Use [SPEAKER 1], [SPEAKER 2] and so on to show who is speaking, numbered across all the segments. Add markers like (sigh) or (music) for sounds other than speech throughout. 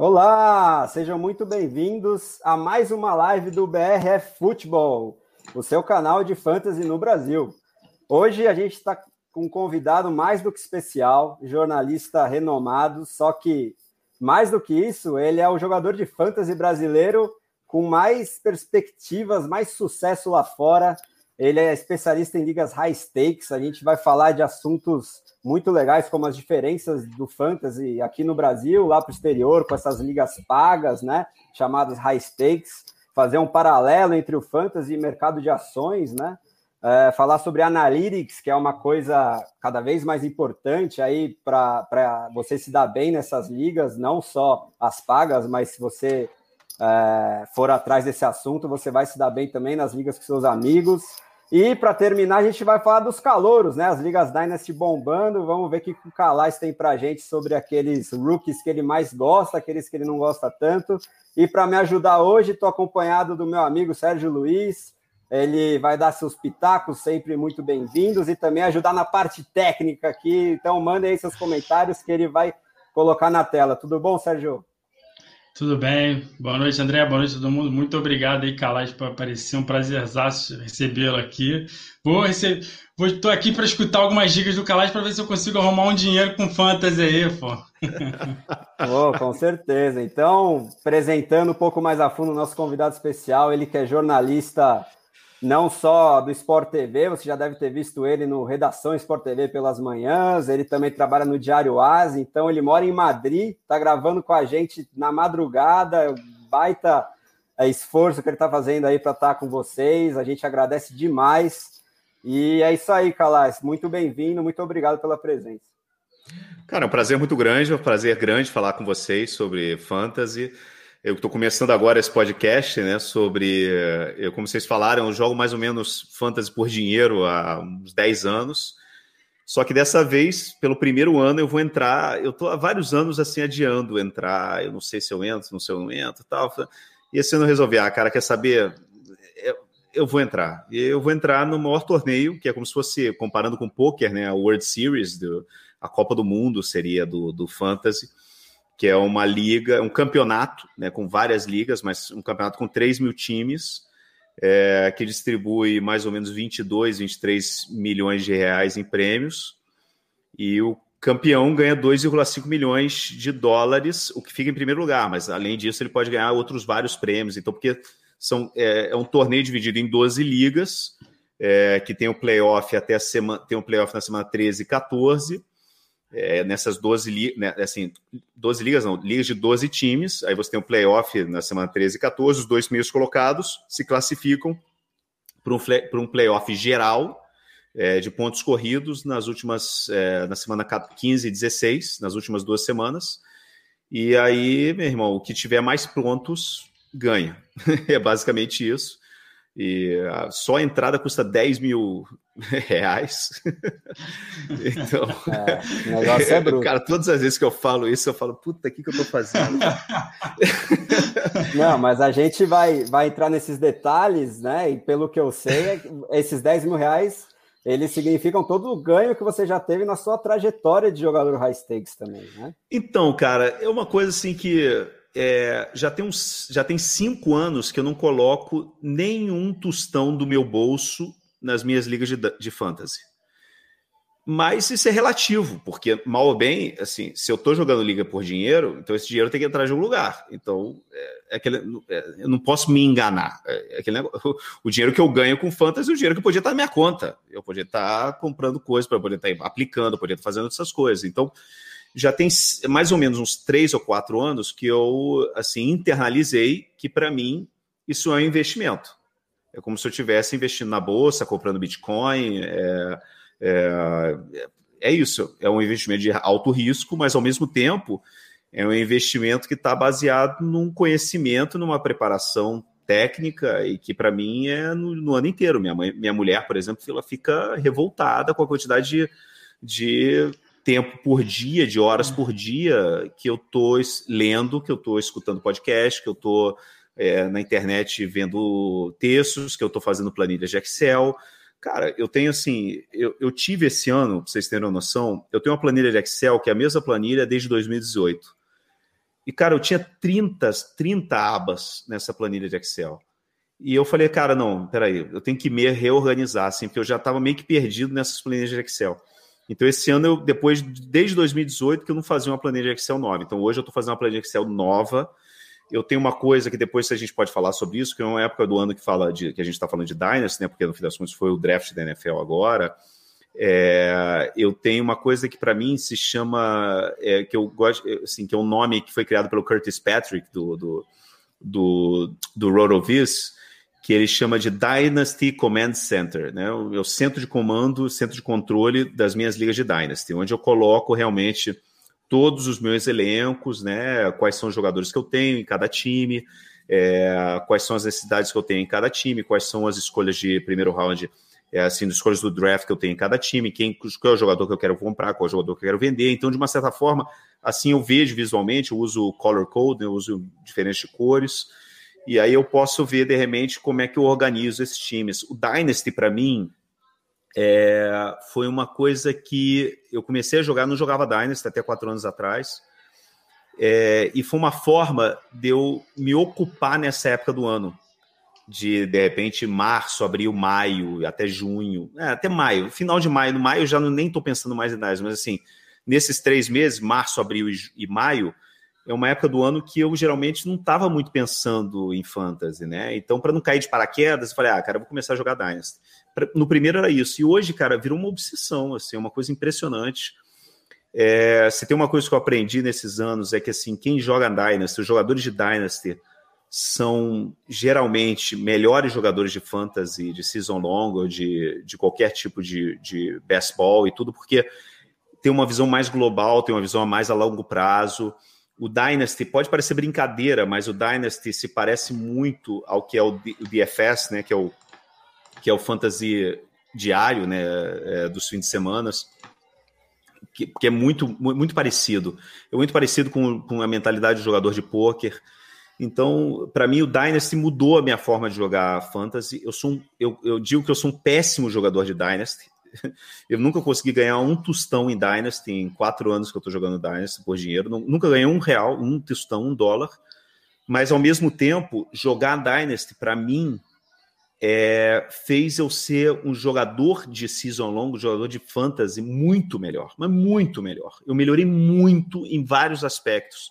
[SPEAKER 1] Olá, sejam muito bem-vindos a mais uma live do BRF Futebol, o seu canal de fantasy no Brasil. Hoje a gente está com um convidado mais do que especial, jornalista renomado, só que mais do que isso, ele é o jogador de fantasy brasileiro com mais perspectivas, mais sucesso lá fora. Ele é especialista em ligas high stakes. A gente vai falar de assuntos muito legais, como as diferenças do fantasy aqui no Brasil, lá para o exterior, com essas ligas pagas, né? Chamadas high stakes, fazer um paralelo entre o fantasy e mercado de ações, né? É, falar sobre analytics, que é uma coisa cada vez mais importante aí para você se dar bem nessas ligas, não só as pagas, mas se você é, for atrás desse assunto, você vai se dar bem também nas ligas com seus amigos. E para terminar, a gente vai falar dos calouros, né? As ligas Dynasty bombando. Vamos ver o que o Calais tem para gente sobre aqueles rookies que ele mais gosta, aqueles que ele não gosta tanto. E para me ajudar hoje, estou acompanhado do meu amigo Sérgio Luiz. Ele vai dar seus pitacos, sempre muito bem-vindos, e também ajudar na parte técnica aqui. Então, mandem aí seus comentários que ele vai colocar na tela. Tudo bom, Sérgio?
[SPEAKER 2] Tudo bem. Boa noite, André. Boa noite a todo mundo. Muito obrigado aí, Calais, por aparecer. Um prazerzaço recebê-lo aqui. Vou receber. Estou aqui para escutar algumas dicas do Calais para ver se eu consigo arrumar um dinheiro com fantasy aí, pô. (laughs)
[SPEAKER 1] oh, com certeza. Então, apresentando um pouco mais a fundo o nosso convidado especial, ele que é jornalista não só do Sport TV, você já deve ter visto ele no Redação Sport TV pelas manhãs, ele também trabalha no Diário Asa, então ele mora em Madrid, está gravando com a gente na madrugada, baita é, esforço que ele está fazendo aí para estar tá com vocês, a gente agradece demais. E é isso aí, Calais, muito bem-vindo, muito obrigado pela presença.
[SPEAKER 3] Cara, é um prazer muito grande, é um prazer grande falar com vocês sobre fantasy. Eu estou começando agora esse podcast, né? Sobre, eh, eu, como vocês falaram, eu jogo mais ou menos fantasy por dinheiro há uns 10 anos. Só que dessa vez, pelo primeiro ano, eu vou entrar. Eu estou há vários anos assim adiando entrar. Eu não sei se eu entro, não sei se eu não entro tal. E esse ano eu resolvi, ah, cara, quer saber? Eu, vou entrar. E eu vou entrar no maior torneio, que é como se fosse, comparando com o poker, né? A World Series, do, a Copa do Mundo seria do, do Fantasy que é uma liga, um campeonato, né, com várias ligas, mas um campeonato com 3 mil times, é, que distribui mais ou menos 22, 23 milhões de reais em prêmios, e o campeão ganha 2,5 milhões de dólares, o que fica em primeiro lugar, mas além disso ele pode ganhar outros vários prêmios, então porque são, é, é um torneio dividido em 12 ligas, é, que tem o playoff até a semana, tem um playoff na semana 13 e 14, é, nessas 12, li né, assim, 12 ligas, não, ligas de 12 times, aí você tem o um playoff na semana 13 e 14, os dois primeiros colocados se classificam para um, um playoff geral é, de pontos corridos nas últimas, é, na semana 15 e 16, nas últimas duas semanas, e aí, meu irmão, o que tiver mais prontos ganha, (laughs) é basicamente isso. E a, só a entrada custa 10 mil (laughs) reais. (laughs) então, é, o negócio é bruto. Cara, todas as vezes que eu falo isso, eu falo, puta, o que, que eu tô fazendo?
[SPEAKER 1] Não, mas a gente vai, vai entrar nesses detalhes, né? E pelo que eu sei, é esses 10 mil reais, eles significam todo o ganho que você já teve na sua trajetória de jogador high stakes também, né?
[SPEAKER 3] Então, cara, é uma coisa assim que é, já, tem uns, já tem cinco anos que eu não coloco nenhum tostão do meu bolso nas minhas ligas de, de fantasy. Mas isso é relativo, porque mal ou bem, assim, se eu estou jogando liga por dinheiro, então esse dinheiro tem que entrar de um lugar. Então, é, é aquele, é, eu não posso me enganar. É, é aquele negócio, (laughs) o dinheiro que eu ganho com fantasy é o dinheiro que podia estar na minha conta. Eu podia estar comprando coisas para poder estar aplicando, podia estar fazendo essas coisas. Então, já tem mais ou menos uns três ou quatro anos que eu assim internalizei que para mim isso é um investimento. É como se eu estivesse investindo na bolsa, comprando Bitcoin. É, é, é isso. É um investimento de alto risco, mas ao mesmo tempo é um investimento que está baseado num conhecimento, numa preparação técnica e que para mim é no, no, ano inteiro. Minha, mãe, minha mulher, por exemplo, ela fica revoltada com a quantidade de, de tempo por dia, de horas por dia, que eu estou lendo, que eu estou escutando podcast, que eu estou é, na internet vendo textos, que eu estou fazendo planilhas de Excel. Cara, eu tenho assim, eu, eu tive esse ano, para vocês terem uma noção, eu tenho uma planilha de Excel que é a mesma planilha desde 2018. E, cara, eu tinha 30, 30 abas nessa planilha de Excel. E eu falei, cara, não, peraí, eu tenho que me reorganizar, assim, porque eu já estava meio que perdido nessas planilhas de Excel. Então, esse ano, eu, depois, desde 2018, que eu não fazia uma planilha Excel nova. Então, hoje eu estou fazendo uma planilha Excel nova. Eu tenho uma coisa que depois a gente pode falar sobre isso, que é uma época do ano que fala de que a gente está falando de Dynasty, né? Porque no fim das contas foi o draft da NFL agora. É, eu tenho uma coisa que para mim se chama é, que eu gosto assim que é um nome que foi criado pelo Curtis Patrick do do, do, do RotoViz que ele chama de Dynasty Command Center, né? O meu centro de comando, centro de controle das minhas ligas de Dynasty, onde eu coloco realmente todos os meus elencos, né? Quais são os jogadores que eu tenho em cada time, é, quais são as necessidades que eu tenho em cada time, quais são as escolhas de primeiro round é, assim, das escolhas do draft que eu tenho em cada time, quem, qual é o jogador que eu quero comprar, qual é o jogador que eu quero vender. Então, de uma certa forma, assim eu vejo visualmente, eu uso color code, né, eu uso diferentes cores, e aí eu posso ver, de repente, como é que eu organizo esses times. O Dynasty, para mim, é, foi uma coisa que eu comecei a jogar, não jogava Dynasty até quatro anos atrás, é, e foi uma forma de eu me ocupar nessa época do ano. De de repente março, abril, maio, até junho, é, até maio, final de maio, no maio eu já não, nem estou pensando mais em dados, mas assim, nesses três meses, março, abril e, e maio, é uma época do ano que eu geralmente não estava muito pensando em fantasy, né? Então, para não cair de paraquedas, eu falei, ah, cara, vou começar a jogar Dynasty. No primeiro era isso, e hoje, cara, virou uma obsessão, assim, uma coisa impressionante. É, se tem uma coisa que eu aprendi nesses anos é que, assim, quem joga Dynasty, os jogadores de Dynasty, são geralmente melhores jogadores de fantasy, de season long, ou de, de qualquer tipo de, de baseball e tudo, porque tem uma visão mais global, tem uma visão mais a longo prazo. O Dynasty pode parecer brincadeira, mas o Dynasty se parece muito ao que é o DFS, né, que é o, que é o fantasy diário né, é, dos fins de semana, que, que, é muito, muito parecido. É muito parecido com, com a mentalidade do jogador de pôquer. Então, para mim, o Dynasty mudou a minha forma de jogar Fantasy. Eu, sou um, eu, eu digo que eu sou um péssimo jogador de Dynasty. (laughs) Eu nunca consegui ganhar um tostão em Dynasty em quatro anos que eu estou jogando Dynasty por dinheiro. Nunca ganhei um real, um tostão, um dólar. Mas, ao mesmo tempo, jogar Dynasty, para mim, é, fez eu ser um jogador de season long, um jogador de fantasy muito melhor, mas muito melhor. Eu melhorei muito em vários aspectos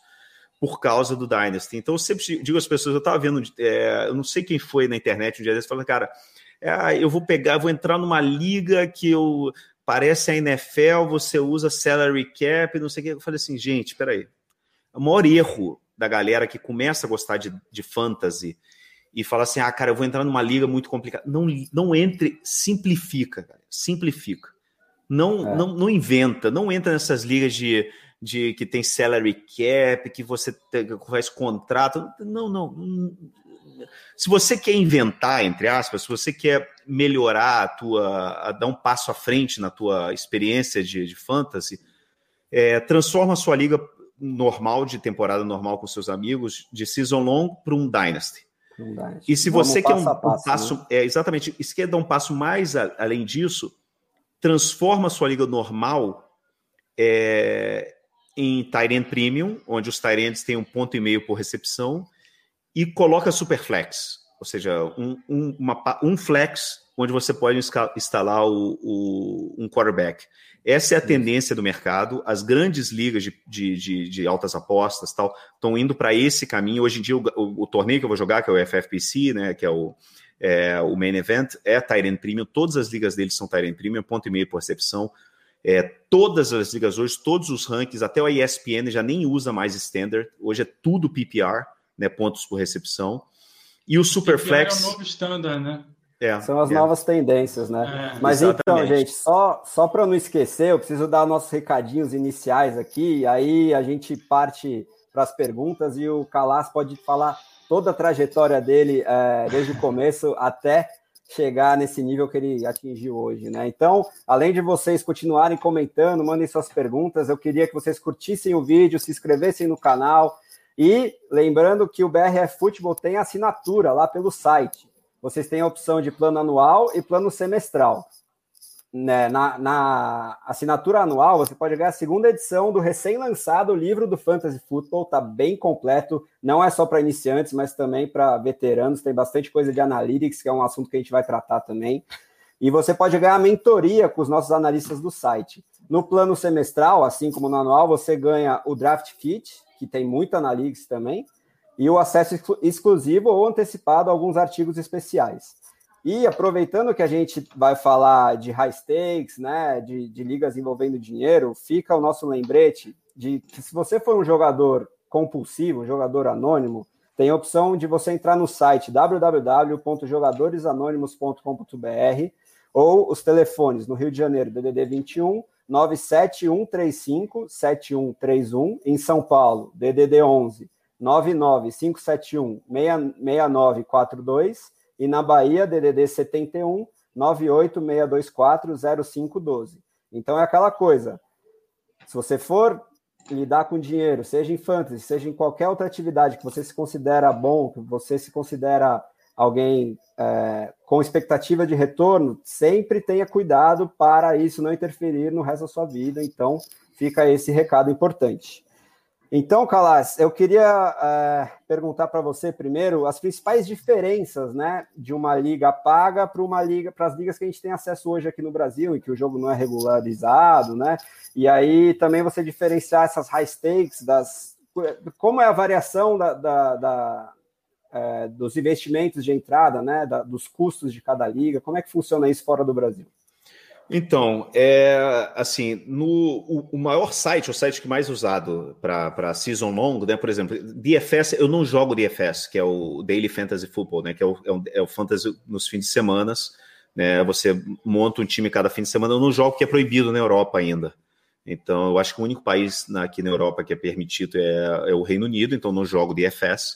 [SPEAKER 3] por causa do Dynasty. Então eu sempre digo às pessoas, eu estava vendo, é, eu não sei quem foi na internet um dia desses, falando, cara, é, eu vou pegar, vou entrar numa liga que eu parece a NFL, você usa salary cap, não sei o que. Eu falei assim, gente, peraí. O maior erro da galera que começa a gostar de, de fantasy e fala assim, ah, cara, eu vou entrar numa liga muito complicada. Não, não entre, simplifica, cara, simplifica. Não, é. não, não inventa, não entra nessas ligas de de que tem salary cap, que você faz contrato. Não, não. Se você quer inventar, entre aspas, se você quer melhorar a tua, a dar um passo à frente na tua experiência de, de fantasy, é, transforma a sua liga normal, de temporada normal com seus amigos, de season long para um dynasty. Um dynasty. E se Vamos você quer um, passo, um passo né? é, exatamente, se quer dar um passo mais a, além disso, transforma a sua liga normal é, em Tyrant Premium, onde os Tyrants têm um ponto e meio por recepção, e coloca Superflex, ou seja, um, um, uma, um flex onde você pode instalar o, o, um quarterback. Essa é a tendência do mercado. As grandes ligas de, de, de, de altas apostas tal estão indo para esse caminho. Hoje em dia, o, o, o, torneio que eu vou jogar, que é o FFPC, né, que é o, é, o main event, é Tyrant Premium. Todas as ligas deles são Tyrant Premium, ponto e meio por recepção. É, todas as ligas hoje, todos os rankings, até o ESPN já nem usa mais standard. Hoje é tudo PPR, né, pontos por recepção. E o Superflex.
[SPEAKER 2] É o novo standard, né?
[SPEAKER 1] É, São as é. novas tendências, né? É, Mas então, exatamente. então, gente, só, só para não esquecer, eu preciso dar nossos recadinhos iniciais aqui, aí a gente parte para as perguntas e o Calas pode falar toda a trajetória dele é, desde o começo até chegar nesse nível que ele atingiu hoje, né? Então, além de vocês continuarem comentando, mandem suas perguntas, eu queria que vocês curtissem o vídeo, se inscrevessem no canal e lembrando que o BRF Futebol tem assinatura lá pelo site. Vocês têm a opção de plano anual e plano semestral. né, na, na, assinatura anual, você pode ganhar a segunda edição do recém-lançado livro do Fantasy Football, tá bem completo, não é só para iniciantes, mas também para veteranos, tem bastante coisa de analytics, que é um assunto que a gente vai tratar também. E você pode ganhar mentoria com os nossos analistas do site. No plano semestral, assim como no anual, você ganha o Draft Kit, que tem muito analytics também, e o acesso exclusivo ou antecipado a alguns artigos especiais. E aproveitando que a gente vai falar de high stakes, né, de, de ligas envolvendo dinheiro, fica o nosso lembrete de que se você for um jogador compulsivo, um jogador anônimo, tem a opção de você entrar no site www.jogadoresanônimos.com.br ou os telefones no Rio de Janeiro, DDD 21 97135 7131, em São Paulo, DDD 11 99571 6942 e na Bahia, DDD 71 98624 0512. Então é aquela coisa. Se você for lidar com dinheiro, seja em fantasy, seja em qualquer outra atividade que você se considera bom, que você se considera alguém é, com expectativa de retorno, sempre tenha cuidado para isso não interferir no resto da sua vida. Então, fica esse recado importante. Então, Calas, eu queria é, perguntar para você primeiro as principais diferenças, né, de uma liga paga para uma liga, para as ligas que a gente tem acesso hoje aqui no Brasil e que o jogo não é regularizado, né? E aí também você diferenciar essas high stakes das, como é a variação da, da, da é, dos investimentos de entrada, né, da, dos custos de cada liga, como é que funciona isso fora do Brasil?
[SPEAKER 3] Então, é assim, no o, o, maior site, o site que mais usado para season long, né? Por exemplo, DFS, eu não jogo DFS, que é o Daily Fantasy Football, né? Que é o, é o, é o fantasy nos fins de semana, né? Você monta um time cada fim de semana. Eu não jogo que é proibido na Europa ainda. Então, eu acho que o único país aqui na Europa que é permitido é, é o Reino Unido, então não jogo DFS.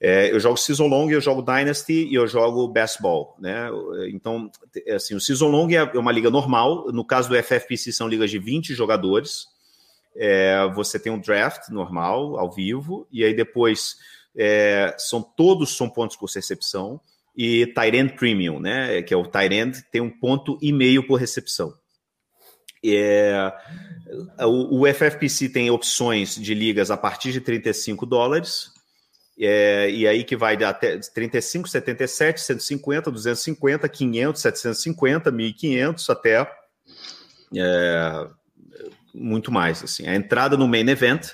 [SPEAKER 3] É, eu jogo Season Long, eu jogo Dynasty e eu jogo Best Ball, né? Então, assim, o Season Long é uma liga normal. No caso do FFPC, são ligas de 20 jogadores. É, você tem um draft normal, ao vivo, e aí depois é, são todos são pontos por recepção e Tyrant Premium, né? Que é o Tyrant tem um ponto e meio por recepção. É, o, o FFPC tem opções de ligas a partir de 35 dólares é, e aí que vai até 35, 77, 150, 250, 500, 750, 1.500 até é, muito mais. Assim. A entrada no main event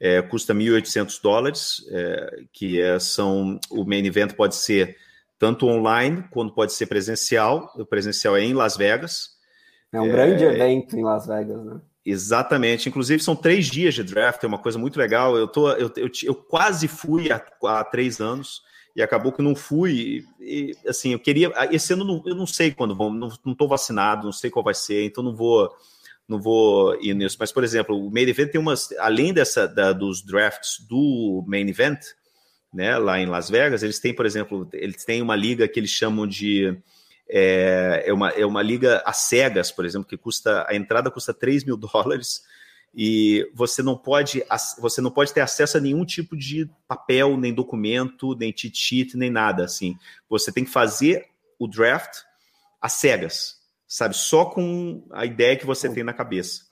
[SPEAKER 3] é, custa 1.800 dólares, é, que é, são o main event pode ser tanto online quanto pode ser presencial. O presencial é em Las Vegas.
[SPEAKER 1] É um grande é, evento em Las Vegas, né?
[SPEAKER 3] Exatamente. Inclusive, são três dias de draft, é uma coisa muito legal. Eu, tô, eu, eu, eu quase fui há, há, três anos e acabou que não fui. E, assim, eu queria. Esse ano eu não sei quando vou, não estou vacinado, não sei qual vai ser, então não vou não vou ir nisso. Mas, por exemplo, o main event tem umas. Além dessa da, dos drafts do main event, né, lá em Las Vegas, eles têm, por exemplo, eles têm uma liga que eles chamam de é, é, uma, é uma liga a cegas, por exemplo, que custa a entrada custa 3 mil (laughs) dólares e você não pode você não pode ter acesso a nenhum tipo de papel, nem documento, nem cheat sheet, nem nada assim. Você tem que fazer o draft a cegas, sabe? Só com a ideia que você tem na cabeça.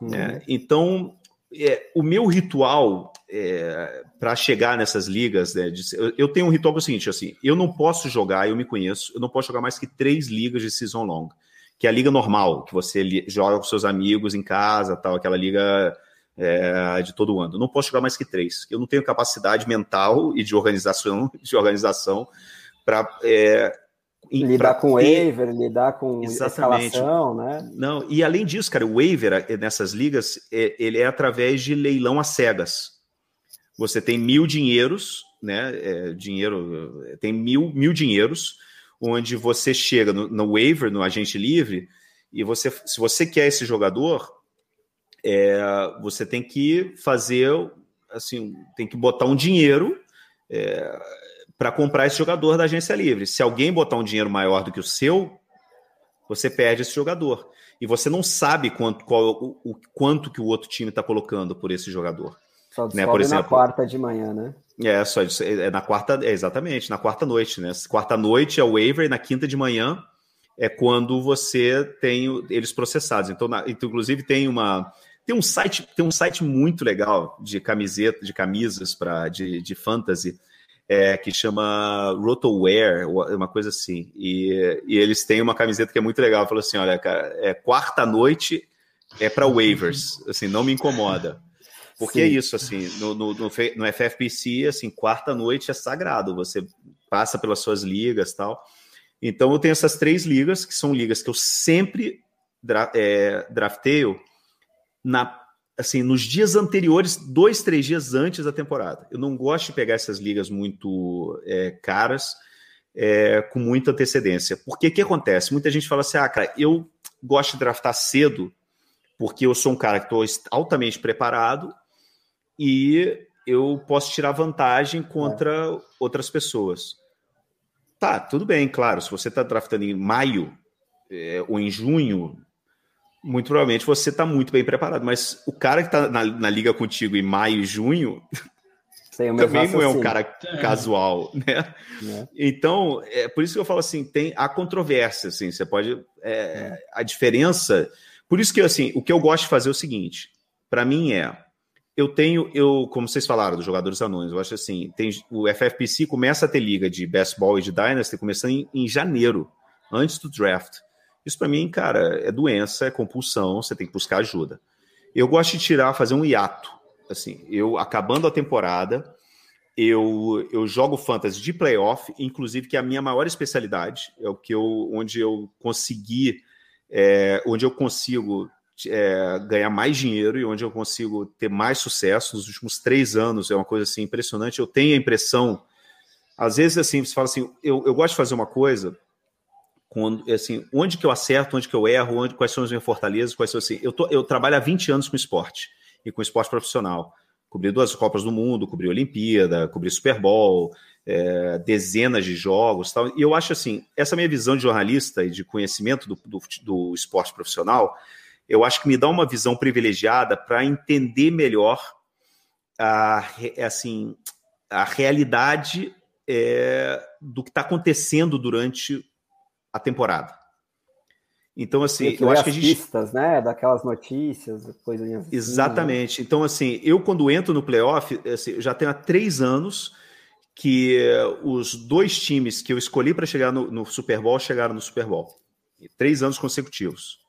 [SPEAKER 3] Uhum. É, então, é, o meu ritual é, para chegar nessas ligas, né, de, eu, eu, tenho um ritual que é o seguinte, assim, eu não posso jogar, eu me conheço, eu não posso jogar mais que três ligas de season long, que é a liga normal, que você joga com seus amigos em casa, tal, aquela liga é, de todo ano. Eu não posso jogar mais que três. Eu não tenho capacidade mental e de organização, (laughs) de organização para é,
[SPEAKER 1] lidar com waiver, lidar com Exatamente. escalação, né?
[SPEAKER 3] Não, e além disso, cara, o waiver eh, nessas ligas, é, ele é através de leilão às cegas. Você tem mil dinheiros, né? É, dinheiro eh, tem mil, mil dinheiros, onde você chega no, no waiver, no agente livre, e você, se você quer esse jogador, é, você tem que fazer assim, tem que botar um dinheiro. É, para comprar esse jogador da agência livre. Se alguém botar um dinheiro maior do que o seu, você perde esse jogador. E você não sabe quanto, qual, o, o quanto que o outro time está colocando por esse jogador.
[SPEAKER 1] Só né? por exemplo, na quarta de manhã, né?
[SPEAKER 3] É, só é na quarta, é exatamente, na quarta noite, né? Quarta noite é o waiver, na quinta de manhã é quando você tem eles processados. Então, na, inclusive tem uma tem um site tem um site muito legal de camiseta de camisas para de, de fantasy é, que chama Rotoware, uma coisa assim. E, e, eles têm uma camiseta que é muito legal. Falou assim: olha, cara, é quarta noite é para waivers, (laughs) assim, não me incomoda. Porque é Sim. é isso, assim, no, no, no, no FFPC, assim, quarta noite é sagrado, você passa pelas suas ligas tal. Então eu tenho essas três ligas, que são ligas que eu sempre dra é, drafteio na, assim, nos dias anteriores, dois, três dias antes da temporada. Eu não gosto de pegar essas ligas muito é, caras, é, com muita antecedência. Porque o que acontece? Muita gente fala assim, ah, cara, eu gosto de draftar cedo, porque eu sou um cara que estou altamente preparado e eu posso tirar vantagem contra é. outras pessoas. Tá, tudo bem, claro. Se você está draftando em maio é, ou em junho, muito provavelmente você está muito bem preparado. Mas o cara que está na, na, liga contigo em maio e junho também não é um cara é. casual, né? É. Então, é por isso que eu falo assim, tem a controvérsia, assim, você pode... É, é. a diferença... Por isso que, assim, o que eu gosto de fazer é o seguinte, para mim é eu tenho, eu, como vocês falaram, dos jogadores anões, eu acho assim, tem, o FFPC começa a ter liga de baseball e de Dynasty começando em, em janeiro, antes do draft. Isso para mim, cara, é doença, é compulsão, você tem que buscar ajuda. Eu gosto de tirar, fazer um hiato. Assim, eu acabando a temporada, eu, eu jogo fantasy de playoff, inclusive que é a minha maior especialidade, é o que eu, onde eu consegui, é, onde eu consigo é, ganhar mais dinheiro e onde eu consigo ter mais sucesso nos últimos três anos. É uma coisa assim impressionante. Eu tenho a impressão, às vezes assim, você fala assim, eu, eu gosto de fazer uma coisa quando, assim, onde que eu acerto, onde que eu erro, onde, quais são as minhas fortalezas, quais são assim. Eu, tô, eu trabalho há 20 anos com esporte e com esporte profissional. Cobri duas Copas do Mundo, cobri Olimpíada, cobri Super Bowl, é, dezenas de jogos tal. E eu acho assim, essa minha visão de jornalista e de conhecimento do, do, do esporte profissional eu acho que me dá uma visão privilegiada para entender melhor a, assim, a realidade é, do que está acontecendo durante a temporada. Então, assim, eu acho que a gente.
[SPEAKER 1] pistas, né? Daquelas notícias, coisinhas.
[SPEAKER 3] Assim, Exatamente. Né? Então, assim, eu quando entro no playoff, assim, já tenho há três anos que os dois times que eu escolhi para chegar no, no Super Bowl chegaram no Super Bowl. Três anos consecutivos.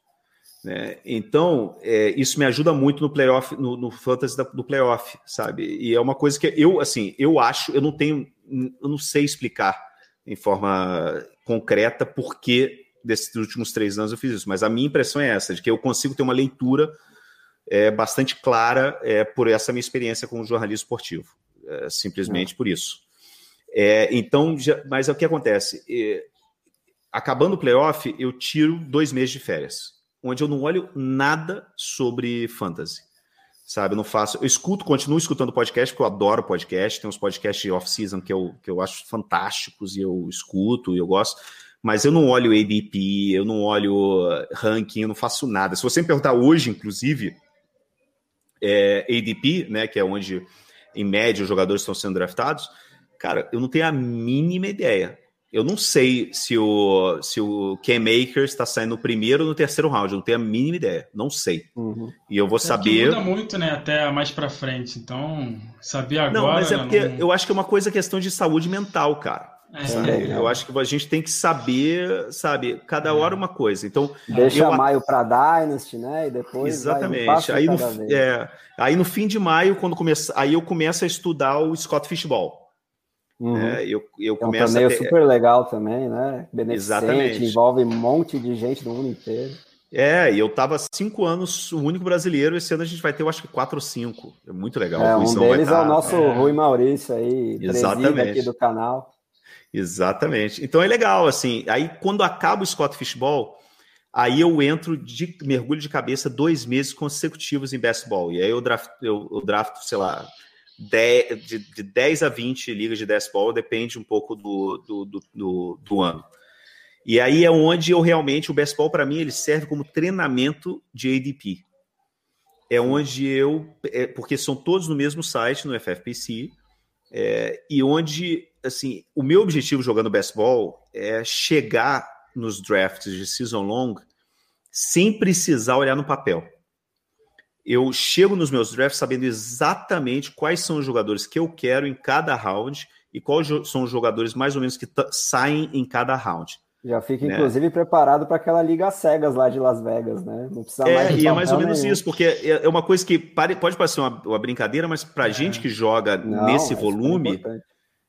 [SPEAKER 3] Né? Então, é, isso me ajuda muito no playoff, no, no fantasy da, do playoff, sabe? E é uma coisa que eu, assim, eu acho, eu não tenho, eu não sei explicar em forma concreta por que desses últimos três anos eu fiz isso, mas a minha impressão é essa, de que eu consigo ter uma leitura é, bastante clara é, por essa minha experiência com o jornalismo esportivo, é, simplesmente por isso. É, então, já, mas é o que acontece? É, acabando o playoff, eu tiro dois meses de férias onde eu não olho nada sobre fantasy. Sabe, eu não faço. Eu escuto, continuo escutando podcast, porque eu adoro podcast. Tem uns podcasts off-season que eu, que eu acho fantásticos e eu escuto e eu gosto. Mas eu não olho ADP, eu não olho ranking, eu não faço nada. Se você me perguntar hoje, inclusive, é, ADP, né, que é onde, em média, os jogadores estão sendo draftados, cara, eu não tenho a mínima ideia. Eu não sei se o, se o Cam Akers está saindo no primeiro ou no terceiro round. Eu não tenho a mínima ideia. Não sei. Uhum. E eu vou é saber.
[SPEAKER 2] Muda muito, né? Até mais para frente. Então, saber agora.
[SPEAKER 3] Não, mas é porque não... eu acho que é uma coisa questão de saúde mental, cara. É, eu acho que a gente tem que saber, sabe, cada hora uma coisa. Então,
[SPEAKER 1] deixa eu... maio para Dynasty, né? E depois
[SPEAKER 3] exatamente. aí no, é, aí no fim de maio, quando começa, aí eu começo a estudar o Scott Fishball.
[SPEAKER 1] Uhum. É, eu, eu é um torneio ter... super legal também, né? Beneficente, Exatamente. envolve um monte de gente do mundo inteiro.
[SPEAKER 3] É, e eu tava cinco anos, o único brasileiro. Esse ano a gente vai ter, eu acho que quatro ou cinco. É muito legal.
[SPEAKER 1] É, um deles tá... é o nosso é... Rui Maurício aí, Exatamente. aqui do canal.
[SPEAKER 3] Exatamente. Então é legal, assim. Aí quando acaba o Scott Fishball, aí eu entro de mergulho de cabeça dois meses consecutivos em baseball. E aí eu draft, eu, eu drafto, sei lá, 10, de, de 10 a 20 ligas de baseball, depende um pouco do, do, do, do, do ano. E aí é onde eu realmente, o baseball para mim, ele serve como treinamento de ADP. É onde eu, é, porque são todos no mesmo site, no FFPC, é, e onde, assim, o meu objetivo jogando baseball é chegar nos drafts de season long sem precisar olhar no papel. Eu chego nos meus drafts sabendo exatamente quais são os jogadores que eu quero em cada round e quais são os jogadores mais ou menos que saem em cada round.
[SPEAKER 1] Já fica, né? inclusive, preparado para aquela liga cegas lá de Las Vegas, né?
[SPEAKER 3] Não precisa é, mais. E é mais ou menos nenhum. isso, porque é, é uma coisa que pode parecer uma, uma brincadeira, mas para é. gente que joga Não, nesse é volume,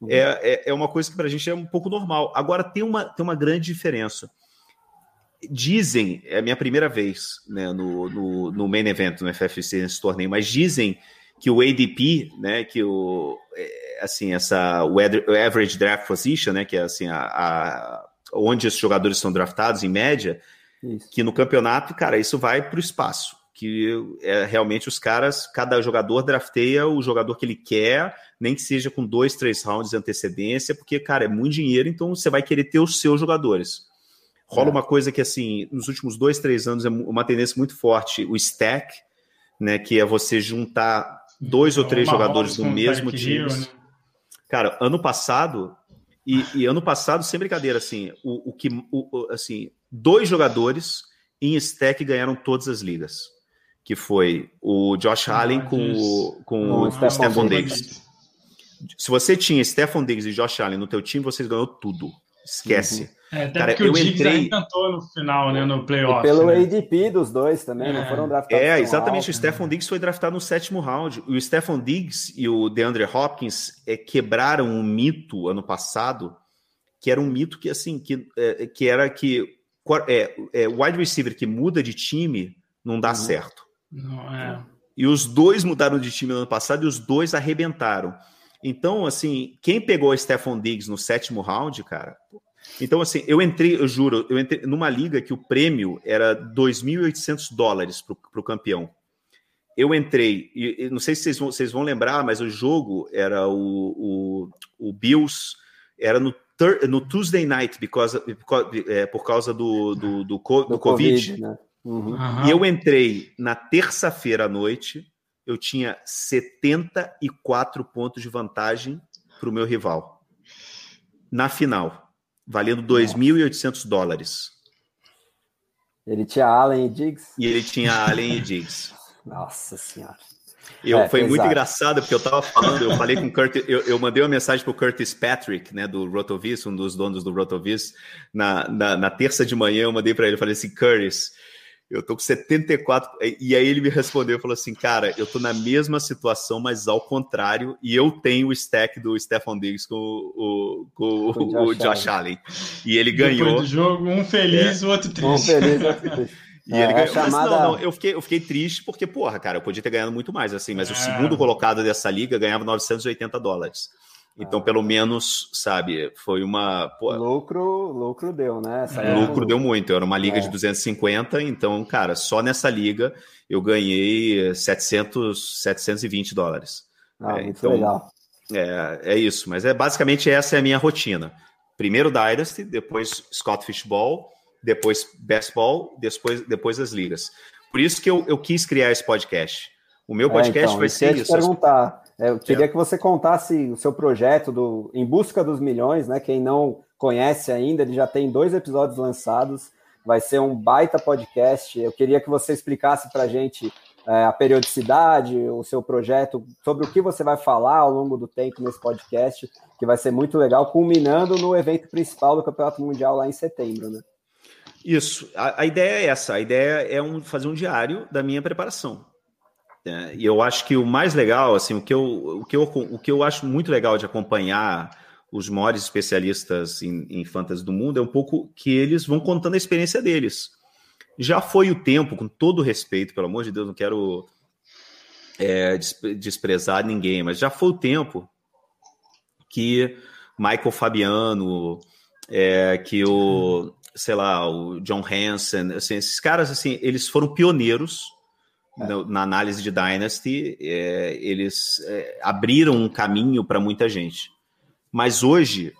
[SPEAKER 3] é, é, é uma coisa que para a gente é um pouco normal. Agora, tem uma, tem uma grande diferença. Dizem, é a minha primeira vez né, no, no, no main event, no FFC, nesse torneio, mas dizem que o ADP, né, que o é, assim essa o average draft position, né, que é assim a, a onde esses jogadores são draftados em média, isso. que no campeonato, cara, isso vai para o espaço. Que é realmente os caras, cada jogador drafteia o jogador que ele quer, nem que seja com dois, três rounds de antecedência, porque, cara, é muito dinheiro, então você vai querer ter os seus jogadores. Rola é. uma coisa que, assim, nos últimos dois, três anos é uma tendência muito forte, o stack, né, que é você juntar dois ou três jogadores do mesmo time. Né? Cara, ano passado, e, e, ano passado, sem brincadeira, assim, o, o que, o, assim, dois jogadores em stack ganharam todas as ligas, que foi o Josh ah, Allen com, o, com o Stephon Diggs. Se você tinha Stephon Diggs e Josh Allen no teu time, vocês ganhou tudo. Esquece. Uhum.
[SPEAKER 2] É, até Cara, porque eu o Diggs entrei... cantou no final, né, no playoff.
[SPEAKER 1] E pelo
[SPEAKER 2] né?
[SPEAKER 1] ADP dos dois também, é. não foram draftados.
[SPEAKER 3] É, exatamente. Alto, o Stephon né? Diggs foi draftado no sétimo round. O Stephon Diggs e o DeAndre Hopkins é, quebraram um mito ano passado, que era um mito que, assim, que, é, que era que é, é, wide receiver que muda de time não dá uhum. certo.
[SPEAKER 2] Não, é.
[SPEAKER 3] E os dois mudaram de time no ano passado e os dois arrebentaram. Então, assim, quem pegou o Stephon Diggs no sétimo round, cara, então, assim, eu entrei, eu juro, eu entrei numa liga que o prêmio era 2.800 dólares para o campeão. Eu entrei, e, não sei se vocês vão, vocês vão lembrar, mas o jogo era o, o, o Bills, era no, no Tuesday night, because, because é, por causa do, do, do, do, do Covid. COVID né? uhum. Uhum. E eu entrei na terça-feira à noite, eu tinha 74 pontos de vantagem para o meu rival. Na final valendo 2.800 dólares.
[SPEAKER 1] Ele tinha Allen e Diggs?
[SPEAKER 3] E ele tinha Allen e Diggs. (laughs)
[SPEAKER 1] Nossa Senhora.
[SPEAKER 3] Eu, é, foi muito engraçado, porque eu estava falando, eu falei com o Curtis, eu, eu mandei uma mensagem para o Curtis Patrick, né, do Rotovis, um dos donos do Rotovis, na, na, na terça de manhã eu mandei para ele, falei assim, Curtis, eu tô com 74. E aí ele me respondeu, falou assim, cara, eu tô na mesma situação, mas ao contrário, e eu tenho o stack do Stefan Diggs com o, com, com o, o Josh, Allen. E ele ganhou. Depois
[SPEAKER 2] do jogo, um feliz, é. o outro triste.
[SPEAKER 1] Um feliz, outro (laughs) triste.
[SPEAKER 3] E é, ele ganhou. Chamada... Mas não, não, eu fiquei, eu fiquei triste porque, porra, cara, eu podia ter ganhado muito mais, assim, mas é. o segundo colocado dessa liga ganhava 980 dólares. Então, pelo menos, sabe, foi uma.
[SPEAKER 1] Pô, lucro, lucro deu, né?
[SPEAKER 3] É. Lucro deu muito. Era uma liga é. de 250, então, cara, só nessa liga eu ganhei 700, 720 dólares.
[SPEAKER 1] Ah, é, muito então, legal.
[SPEAKER 3] É, é isso, mas é basicamente essa é a minha rotina. Primeiro Dynasty, depois Scott Fishball, depois Baseball, depois, depois as ligas. Por isso que eu, eu quis criar esse podcast. O meu é, podcast então, vai ser isso.
[SPEAKER 1] perguntar. É, eu queria que você contasse o seu projeto do Em Busca dos Milhões, né? Quem não conhece ainda, ele já tem dois episódios lançados. Vai ser um baita podcast. Eu queria que você explicasse para a gente é, a periodicidade, o seu projeto, sobre o que você vai falar ao longo do tempo nesse podcast, que vai ser muito legal, culminando no evento principal do Campeonato Mundial lá em setembro, né?
[SPEAKER 3] Isso. A, a ideia é essa. A ideia é um, fazer um diário da minha preparação. É, e eu acho que o mais legal, assim, o que, eu, o, que eu, o que eu acho muito legal de acompanhar os maiores especialistas em, em fantasy do mundo é um pouco que eles vão contando a experiência deles. Já foi o tempo, com todo respeito, pelo amor de Deus, não quero é, desprezar ninguém, mas já foi o tempo que Michael Fabiano, é, que o, sei lá, o John Hansen, assim, esses caras, assim, eles foram pioneiros na, na análise de Dynasty, é, eles é, abriram um caminho para muita gente. Mas hoje,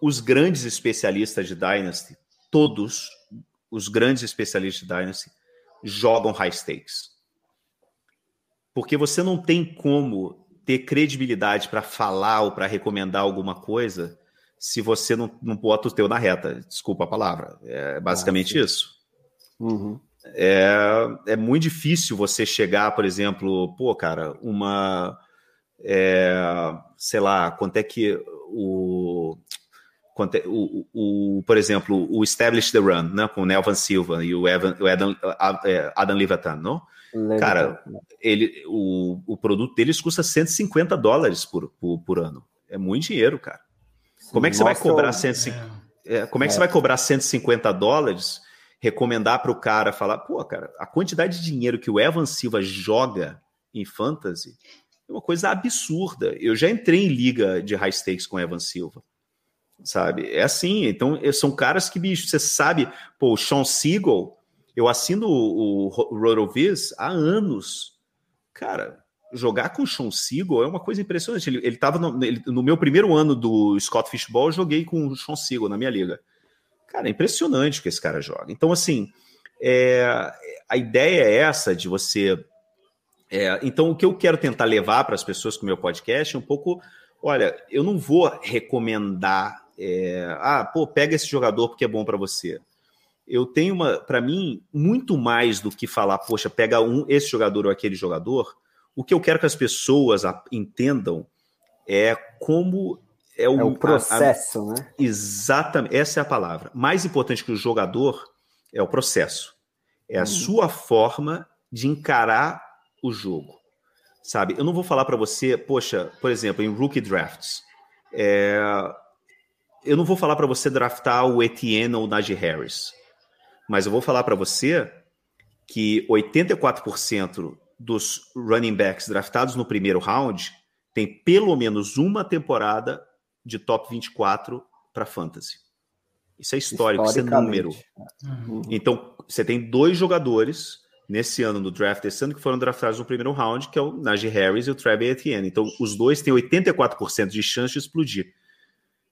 [SPEAKER 3] os grandes especialistas de Dynasty, todos os grandes especialistas de Dynasty, jogam high stakes. Porque você não tem como ter credibilidade para falar ou para recomendar alguma coisa se você não, não bota o teu na reta. Desculpa a palavra. É basicamente ah, isso. Uhum. É, é muito difícil você chegar, por exemplo, pô, cara, uma. É, sei lá, quanto é que o, é, o, o, por exemplo, o Establish the Run, né, com o Nelvan Silva e o, Evan, o Adam, é, Adam Levitan, não? Cara, ele, o, o produto deles custa 150 dólares por, por, por ano. É muito dinheiro, cara. Como é que você vai cobrar 150, é, como é que é. você vai cobrar 150 dólares? Recomendar para o cara falar, pô, cara, a quantidade de dinheiro que o Evan Silva joga em fantasy é uma coisa absurda. Eu já entrei em liga de high stakes com o Evan Silva sabe? É assim, então são caras que, bicho, você sabe, pô, o Sean Siegel, eu assino o, o RotoViz há anos. Cara, jogar com o Sean Siegel é uma coisa impressionante. Ele, ele tava no, ele, no meu primeiro ano do Scott Fishball, eu joguei com o Sean Siegel na minha liga. Cara, é impressionante o que esse cara joga. Então, assim, é, a ideia é essa de você. É, então, o que eu quero tentar levar para as pessoas com o meu podcast é um pouco. Olha, eu não vou recomendar é, ah, pô, pega esse jogador porque é bom para você. Eu tenho uma, para mim, muito mais do que falar, poxa, pega um esse jogador ou aquele jogador. O que eu quero que as pessoas entendam é como é o,
[SPEAKER 1] é o processo, a, a, né?
[SPEAKER 3] Exatamente, essa é a palavra. Mais importante que o jogador é o processo. É a hum. sua forma de encarar o jogo. Sabe? Eu não vou falar para você, poxa, por exemplo, em rookie drafts, é, eu não vou falar para você draftar o Etienne ou o Najee Harris, mas eu vou falar para você que 84% dos running backs draftados no primeiro round tem pelo menos uma temporada de top 24 para fantasy. Isso é histórico, isso é número. Uhum. Então, você tem dois jogadores nesse ano no draft, esse ano que foram draftados no primeiro round, que é o Najee Harris e o Trevor Etienne. Então, os dois têm 84% de chance de explodir.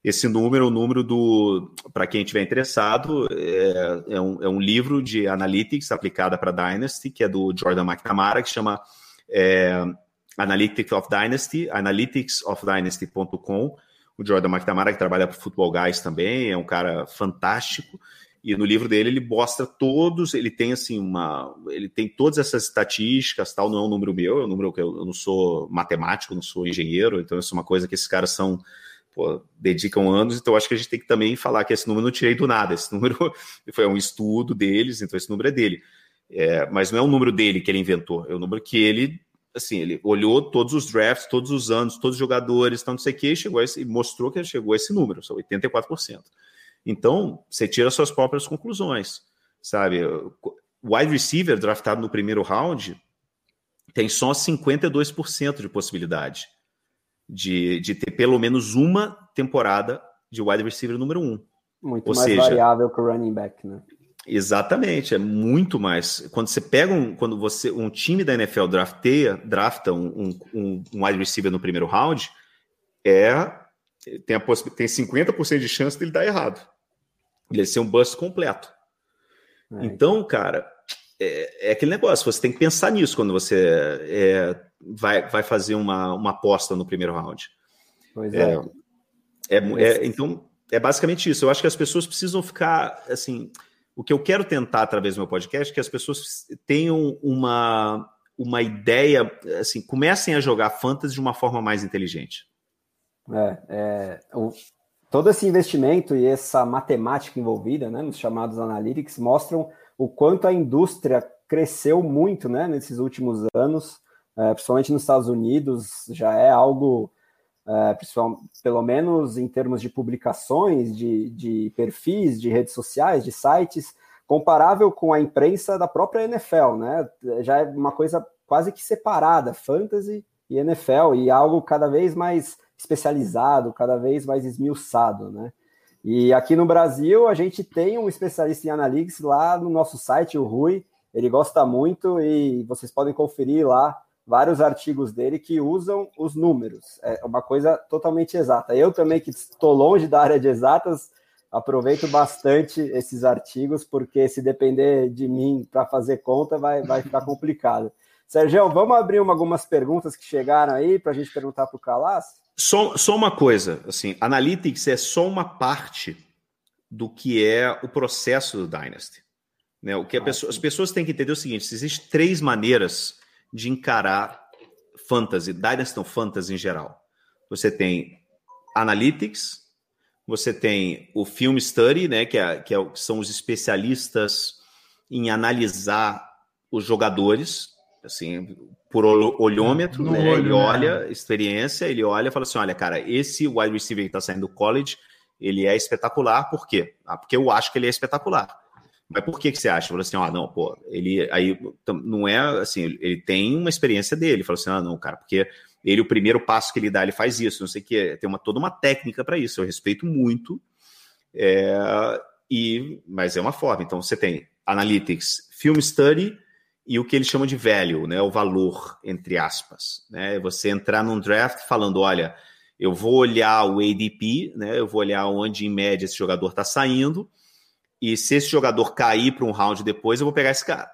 [SPEAKER 3] Esse número, o número do, para quem estiver interessado, é, é, um, é, um, livro de analytics aplicada para Dynasty, que é do Jordan McNamara, que chama é, Analytics of Dynasty, analyticsofdynasty.com. O Jordan McNamara, que trabalha para Football Guys também, é um cara fantástico. E no livro dele ele mostra todos, ele tem assim uma, ele tem todas essas estatísticas, tal, não é um número meu, é um número que eu, eu não sou matemático, não sou engenheiro, então isso é uma coisa que esses caras são pô, dedicam anos, então acho que a gente tem que também falar que esse número não tirei do nada, esse (laughs) número foi um estudo deles, então esse número é dele. É, mas não é um número dele que ele inventou, é um número que ele, assim, ele olhou todos os drafts, todos os anos, todos os jogadores, não sei o que, e chegou a esse, e mostrou que chegou a esse número, são 84%. Então, você tira suas próprias conclusões, sabe? Wide receiver draftado no primeiro round tem só 52% de possibilidade de, de ter pelo menos uma temporada de wide receiver número um.
[SPEAKER 1] Muito Ou mais seja, variável que o running back, né?
[SPEAKER 3] Exatamente, é muito mais. Quando você pega um, quando você um time da NFL drafteia, drafta um, um, um wide receiver no primeiro round, é tem a tem 50% de chance dele dar errado. Ele ser um bust completo. É. Então, cara, é, é, aquele negócio, você tem que pensar nisso quando você é, vai, vai fazer uma, uma aposta no primeiro round. Pois é. é, é, é então, é basicamente isso. Eu acho que as pessoas precisam ficar, assim, o que eu quero tentar através do meu podcast é que as pessoas tenham uma, uma ideia, assim, comecem a jogar fantasy de uma forma mais inteligente.
[SPEAKER 1] É, é o, todo esse investimento e essa matemática envolvida, né, nos chamados analytics, mostram o quanto a indústria cresceu muito né, nesses últimos anos, é, principalmente nos Estados Unidos, já é algo, é, pelo menos em termos de publicações, de, de perfis, de redes sociais, de sites, comparável com a imprensa da própria NFL, né? Já é uma coisa quase que separada, fantasy e NFL, e algo cada vez mais especializado, cada vez mais esmiuçado, né? E aqui no Brasil, a gente tem um especialista em analytics lá no nosso site, o Rui. Ele gosta muito e vocês podem conferir lá vários artigos dele que usam os números. É uma coisa totalmente exata. Eu também, que estou longe da área de exatas, aproveito bastante esses artigos, porque se depender de mim para fazer conta, vai, vai ficar (laughs) complicado. Sérgio, vamos abrir uma, algumas perguntas que chegaram aí para a gente perguntar para o Calas?
[SPEAKER 3] Só, só uma coisa, assim, Analytics é só uma parte do que é o processo do Dynasty. Né? O que ah, pessoa, as pessoas têm que entender é o seguinte: existem três maneiras de encarar fantasy, Dynasty fantasy em geral. Você tem Analytics, você tem o Film Study, né, que, é, que, é, que são os especialistas em analisar os jogadores, assim, por olhômetro, né? Olho, ele né? olha experiência, ele olha e fala assim, olha, cara, esse wide receiver que está saindo do college, ele é espetacular, por quê? Ah, porque eu acho que ele é espetacular. Mas por que, que você acha? Fala assim, ah, não, pô, ele aí não é assim, ele tem uma experiência dele. Fala assim, ah, não, cara, porque ele, o primeiro passo que ele dá, ele faz isso, não sei o que, tem uma, toda uma técnica para isso, eu respeito muito, é, e, mas é uma forma. Então você tem Analytics, Film Study e o que eles chamam de value, né, o valor, entre aspas. Né, você entrar num draft falando, olha, eu vou olhar o ADP, né, eu vou olhar onde em média esse jogador está saindo, e se esse jogador cair para um round depois, eu vou pegar esse cara.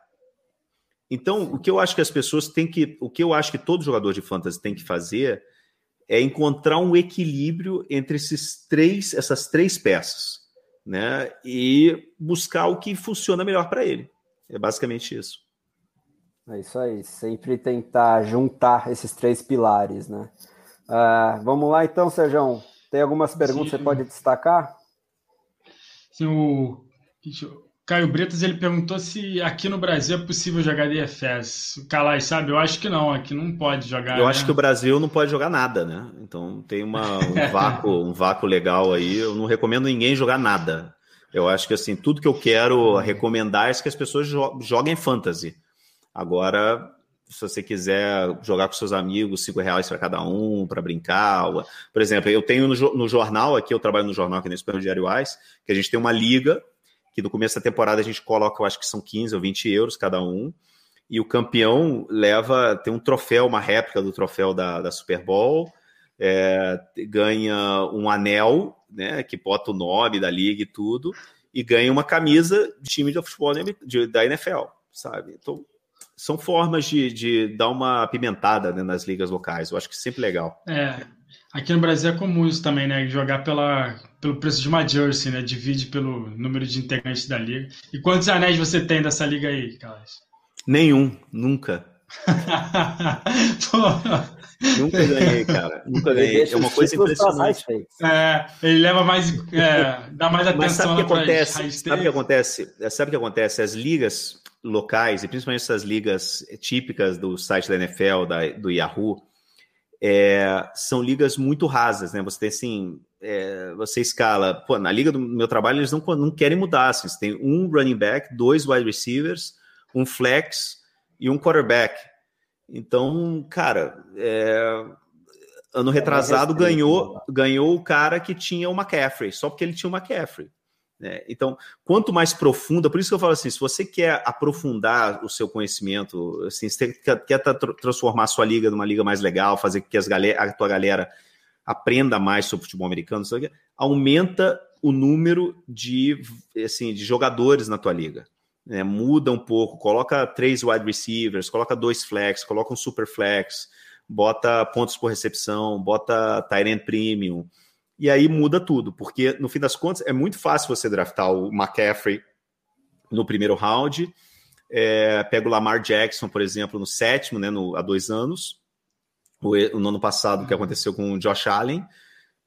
[SPEAKER 3] Então, o que eu acho que as pessoas têm que. O que eu acho que todo jogador de fantasy tem que fazer é encontrar um equilíbrio entre esses três, essas três peças, né? E buscar o que funciona melhor para ele. É basicamente isso.
[SPEAKER 1] É isso aí, sempre tentar juntar esses três pilares, né? Uh, vamos lá então, Sérgio. Tem algumas perguntas Sim. que você pode destacar?
[SPEAKER 2] Sim, o Caio Bretas ele perguntou se aqui no Brasil é possível jogar DFS. Calais, sabe? Eu acho que não, aqui não pode jogar.
[SPEAKER 3] Eu né? acho que o Brasil não pode jogar nada, né? Então tem uma, um, (laughs) vácuo, um vácuo legal aí. Eu não recomendo ninguém jogar nada. Eu acho que assim, tudo que eu quero recomendar é que as pessoas joguem fantasy. Agora, se você quiser jogar com seus amigos, cinco reais para cada um, para brincar. Por exemplo, eu tenho no, no, jornal aqui, eu trabalho no jornal aqui no Super Diário Ais, que a gente tem uma liga que no começo da temporada a gente coloca, eu acho que são 15 ou 20 euros cada um, e o campeão leva, tem um troféu, uma réplica do troféu da, da Super Bowl, é, ganha um anel, né, que bota o nome da liga e tudo, e ganha uma camisa de time de futebol de, da NFL, sabe? Então, são formas de, de dar uma apimentada né, nas ligas locais. Eu acho que é sempre legal.
[SPEAKER 2] É, Aqui no Brasil é comum isso também, né? Jogar pela, pelo preço de uma jersey, né? Divide pelo número de integrantes da liga. E quantos anéis você tem dessa liga aí, Carlos?
[SPEAKER 3] Nenhum, nunca. (laughs) nunca ganhei, cara. Nunca ganhei. É uma coisa impressionante.
[SPEAKER 2] É, ele leva mais. É, dá mais atenção Mas
[SPEAKER 3] sabe o que acontece? Sabe o que acontece? Sabe o que acontece? As ligas locais, e principalmente essas ligas típicas do site da NFL, da, do Yahoo, é, são ligas muito rasas, né? Você tem assim, é, você escala, pô, na liga do meu trabalho eles não, não querem mudar, assim, você tem um running back, dois wide receivers, um flex e um quarterback. Então, cara, é, ano retrasado ganhou, ganhou o cara que tinha o McCaffrey, só porque ele tinha o McCaffrey. Né? Então, quanto mais profunda, por isso que eu falo assim: se você quer aprofundar o seu conhecimento, assim, você quer, quer transformar a sua liga numa liga mais legal, fazer com que as galera, a tua galera aprenda mais sobre futebol americano, aumenta o número de, assim, de jogadores na tua liga. Né? Muda um pouco, coloca três wide receivers, coloca dois flex, coloca um super flex, bota pontos por recepção, bota Tyrant Premium e aí muda tudo, porque no fim das contas é muito fácil você draftar o McCaffrey no primeiro round, é, pega o Lamar Jackson, por exemplo, no sétimo, né, no, há dois anos, o, no ano passado, que aconteceu com o Josh Allen.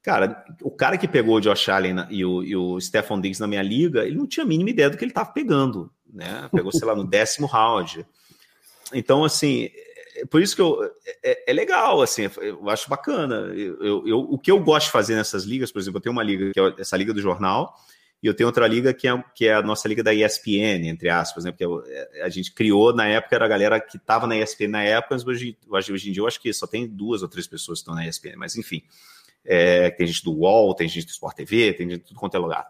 [SPEAKER 3] Cara, o cara que pegou o Josh Allen e o, e o Stephon Diggs na minha liga, ele não tinha a mínima ideia do que ele estava pegando, né? Pegou, sei lá, no décimo round. Então, assim, por isso que eu, é, é, legal, assim, eu acho bacana. Eu, eu, o que eu gosto de fazer nessas ligas, por exemplo, eu tenho uma liga que é essa liga do jornal, e eu tenho outra liga que é, que é a nossa liga da ESPN, entre aspas, né? Porque a gente criou na época, era a galera que estava na ESPN na época, mas hoje, hoje em dia eu acho que só tem duas ou três pessoas que estão na ESPN, mas enfim. É, tem gente do UOL, tem gente do Sport TV, tem gente de tudo quanto é lugar.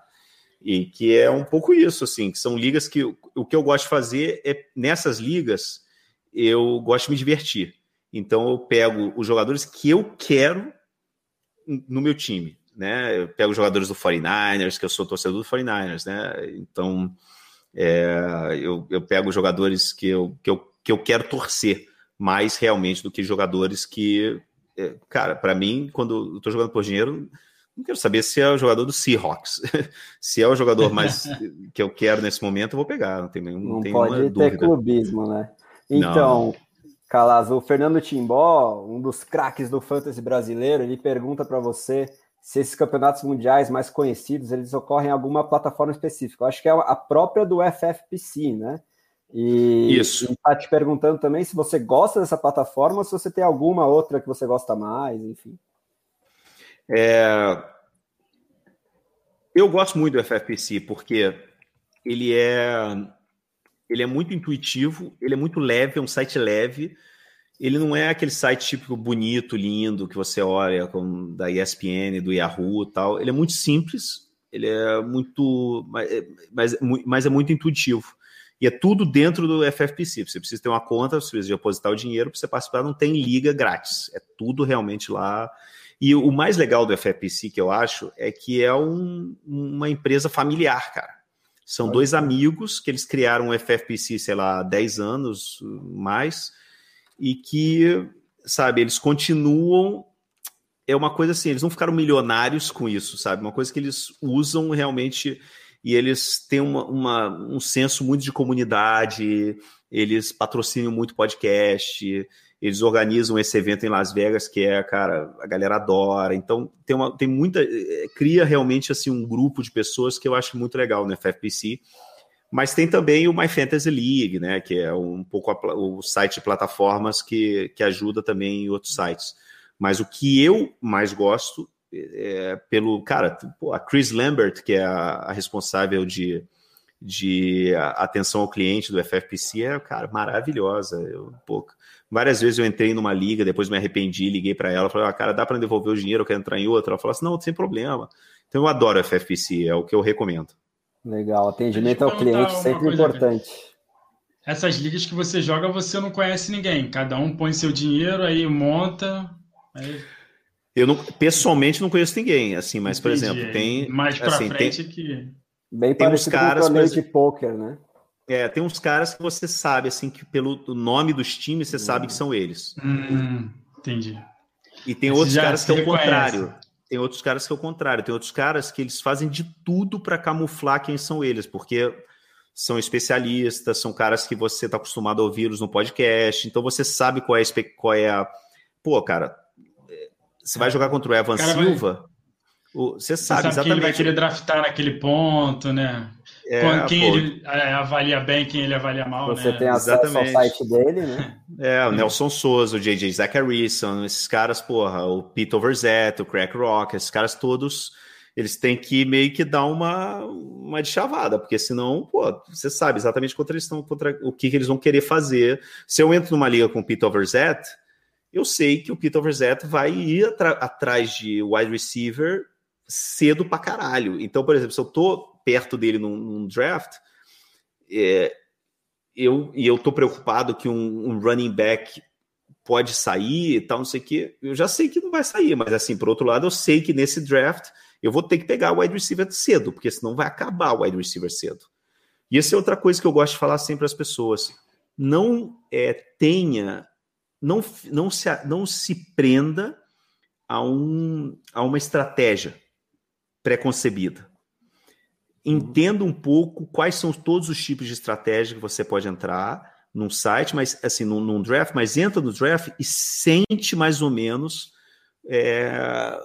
[SPEAKER 3] E que é um pouco isso, assim, que são ligas que o que eu gosto de fazer é nessas ligas eu gosto de me divertir. Então eu pego os jogadores que eu quero no meu time, né? Eu pego os jogadores do 49ers, que eu sou torcedor do 49ers, né? Então é, eu, eu pego jogadores que eu, que, eu, que eu quero torcer mais realmente do que jogadores que, é, cara, para mim, quando eu tô jogando por dinheiro, não quero saber se é o jogador do Seahawks. (laughs) se é o jogador mais (laughs) que eu quero nesse momento, eu vou pegar. Não tem, não,
[SPEAKER 1] não
[SPEAKER 3] tem
[SPEAKER 1] pode ter dúvida. clubismo, né? Então, Calas, o Fernando Timbó, um dos craques do fantasy brasileiro, ele pergunta para você se esses campeonatos mundiais mais conhecidos eles ocorrem em alguma plataforma específica. Eu acho que é a própria do FFPC, né? E
[SPEAKER 3] Isso.
[SPEAKER 1] está te perguntando também se você gosta dessa plataforma ou se você tem alguma outra que você gosta mais, enfim.
[SPEAKER 3] É... Eu gosto muito do FFPC porque ele é ele é muito intuitivo, ele é muito leve, é um site leve. Ele não é aquele site típico bonito, lindo, que você olha da ESPN, do Yahoo tal. Ele é muito simples, ele é muito. É, mas, mas é muito intuitivo. E é tudo dentro do FFPC. Você precisa ter uma conta, você precisa depositar o dinheiro para você participar, não tem liga grátis. É tudo realmente lá. E o mais legal do FFPC, que eu acho, é que é um, uma empresa familiar, cara. São dois amigos que eles criaram o FFPC, sei lá, há 10 anos mais, e que, sabe, eles continuam. É uma coisa assim, eles não ficaram milionários com isso, sabe? Uma coisa que eles usam realmente e eles têm uma, uma, um senso muito de comunidade, eles patrocinam muito podcast, eles organizam esse evento em Las Vegas, que é, cara, a galera adora. Então, tem, uma, tem muita. Eh, cria realmente assim um grupo de pessoas que eu acho muito legal no FFPC. Mas tem também o My Fantasy League, né? Que é um pouco a, o site de plataformas que, que ajuda também em outros sites. Mas o que eu mais gosto é pelo. Cara, a Chris Lambert, que é a, a responsável de, de atenção ao cliente do FFPC, é, cara, maravilhosa. Eu, pô, Várias vezes eu entrei numa liga, depois me arrependi, liguei para ela, falei, ah, cara, dá para devolver o dinheiro, eu quero entrar em outra. Ela falou assim, não, sem problema. Então eu adoro FFPC, é o que eu recomendo.
[SPEAKER 1] Legal, atendimento ao cliente sempre importante. Cara.
[SPEAKER 2] Essas ligas que você joga, você não conhece ninguém. Cada um põe seu dinheiro, aí monta. Aí...
[SPEAKER 3] Eu não, pessoalmente não conheço ninguém, assim, mas, Entendi. por exemplo, tem.
[SPEAKER 2] Mais para
[SPEAKER 3] assim,
[SPEAKER 2] frente
[SPEAKER 3] tem,
[SPEAKER 2] que.
[SPEAKER 1] Bem tem parecido caras, com o torneio de pôquer, né?
[SPEAKER 3] É, tem uns caras que você sabe, assim, que pelo nome dos times você sabe que são eles.
[SPEAKER 2] Hum, entendi.
[SPEAKER 3] E tem outros caras que é o contrário. Tem outros caras que é o contrário. Tem outros caras que eles fazem de tudo para camuflar quem são eles, porque são especialistas, são caras que você está acostumado a ouvi-los no podcast, então você sabe qual é a. Qual é a... Pô, cara, você vai jogar contra o Evan Silva. Você sabe, você sabe exatamente.
[SPEAKER 2] que ele vai querer draftar naquele ponto, né? É, quem pô, ele é, avalia bem, quem ele avalia mal.
[SPEAKER 1] Você
[SPEAKER 2] né?
[SPEAKER 1] tem acesso Exatamente. ao site dele, né? (laughs)
[SPEAKER 3] É, o Nelson Souza, o JJ Zacharyson, esses caras, porra, o Pete Overzet, o Crack Rock, esses caras todos, eles têm que meio que dar uma, uma de chavada, porque senão, pô, você sabe exatamente contra eles estão, contra o que, que eles vão querer fazer. Se eu entro numa liga com o Pete Overzet, eu sei que o Pete Overzet vai ir atrás de wide receiver cedo pra caralho. Então, por exemplo, se eu tô perto dele num, num draft, é, eu, e eu tô preocupado que um, um, running back pode sair e tal, não sei o quê. Eu já sei que não vai sair, mas assim, por outro lado, eu sei que nesse draft eu vou ter que pegar o wide receiver cedo, porque senão vai acabar o wide receiver cedo. E essa é outra coisa que eu gosto de falar sempre às pessoas. Não é, tenha, não, não, se, não se prenda a, um, a uma estratégia pré-concebida entenda um pouco quais são todos os tipos de estratégia que você pode entrar num site, mas assim, num, num draft, mas entra no draft e sente mais ou menos é,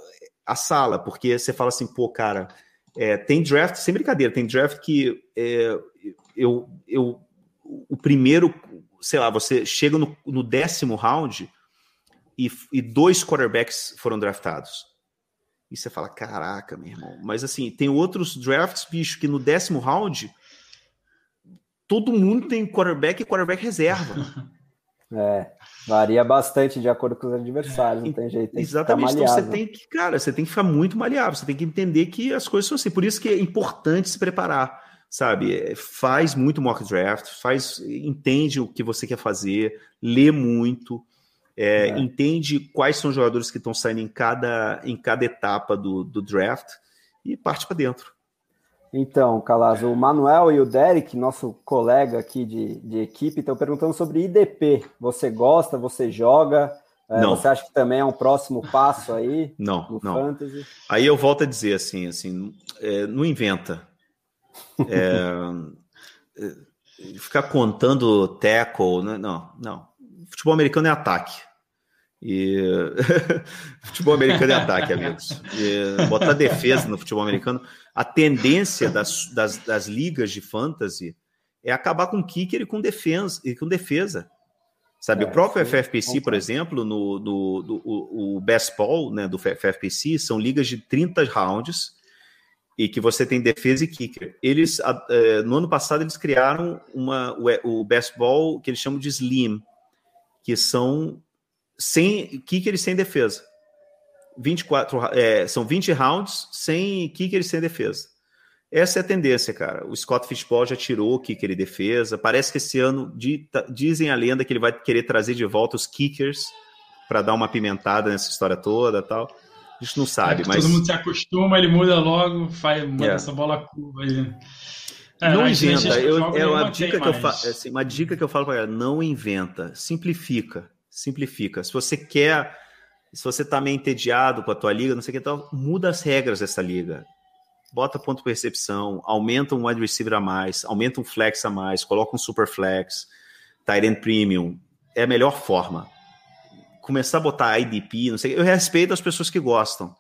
[SPEAKER 3] a sala, porque você fala assim, pô, cara, é, tem draft, sem brincadeira, tem draft que é, eu, eu, o primeiro, sei lá, você chega no, no décimo round e, e dois quarterbacks foram draftados. E você fala, caraca, meu irmão. Mas assim, tem outros drafts, bicho, que no décimo round todo mundo tem quarterback e quarterback reserva. (laughs)
[SPEAKER 1] É, varia bastante de acordo com os adversários, não tem jeito. Tem
[SPEAKER 3] Exatamente, então você tem que, cara, você tem que ficar muito maleável, você tem que entender que as coisas são assim. Por isso que é importante se preparar, sabe? É, faz muito mock draft, faz, entende o que você quer fazer, lê muito, é, é. entende quais são os jogadores que estão saindo em cada, em cada etapa do, do draft e parte para dentro.
[SPEAKER 1] Então, Calazo, o Manuel e o Derek, nosso colega aqui de, de equipe, estão perguntando sobre IDP. Você gosta, você joga? É. Você acha que também é um próximo passo aí? (laughs)
[SPEAKER 3] Não, no não. Fantasy? Aí eu volto a dizer assim, assim, é, não inventa. (laughs) É ficar contando tackle, né? não, não. Futebol americano é ataque. E (laughs) futebol americano é ataque, amigos. E botar defesa no futebol americano. A tendência das, das, das, ligas de fantasy é acabar com kicker e com defesa. E com defesa. Sabe, é, o próprio sim, FFPC, por exemplo, no, no, no o, o Best Ball né, do FFPC, são ligas de 30 rounds e que você tem defesa e kicker. Eles, é, no ano passado, eles criaram uma, o, o Best Ball que eles chamam de Slim, que são sem kicker e sem defesa. 24, é, são 20 rounds sem kicker e sem defesa. Essa é a tendência, cara. O Scott Fishball já tirou o kicker e defesa. Parece que esse ano dizem a lenda que ele vai querer trazer de volta os kickers para dar uma pimentada nessa história toda, tal. A gente não sabe, é mas
[SPEAKER 2] todo mundo se acostuma, ele muda logo, faz manda é. essa bola curva aí.
[SPEAKER 3] É, não inventa. Eu, é uma dica que eu falo, assim, uma dica que eu falo para ela, não inventa, simplifica simplifica. Se você quer, se você está meio entediado com a tua liga, não sei o que tal, muda as regras dessa liga. Bota ponto de percepção, aumenta um wide receiver a mais, aumenta um flex a mais, coloca um super flex, tight end premium. É a melhor forma. Começar a botar IDP, não sei, eu respeito as pessoas que gostam,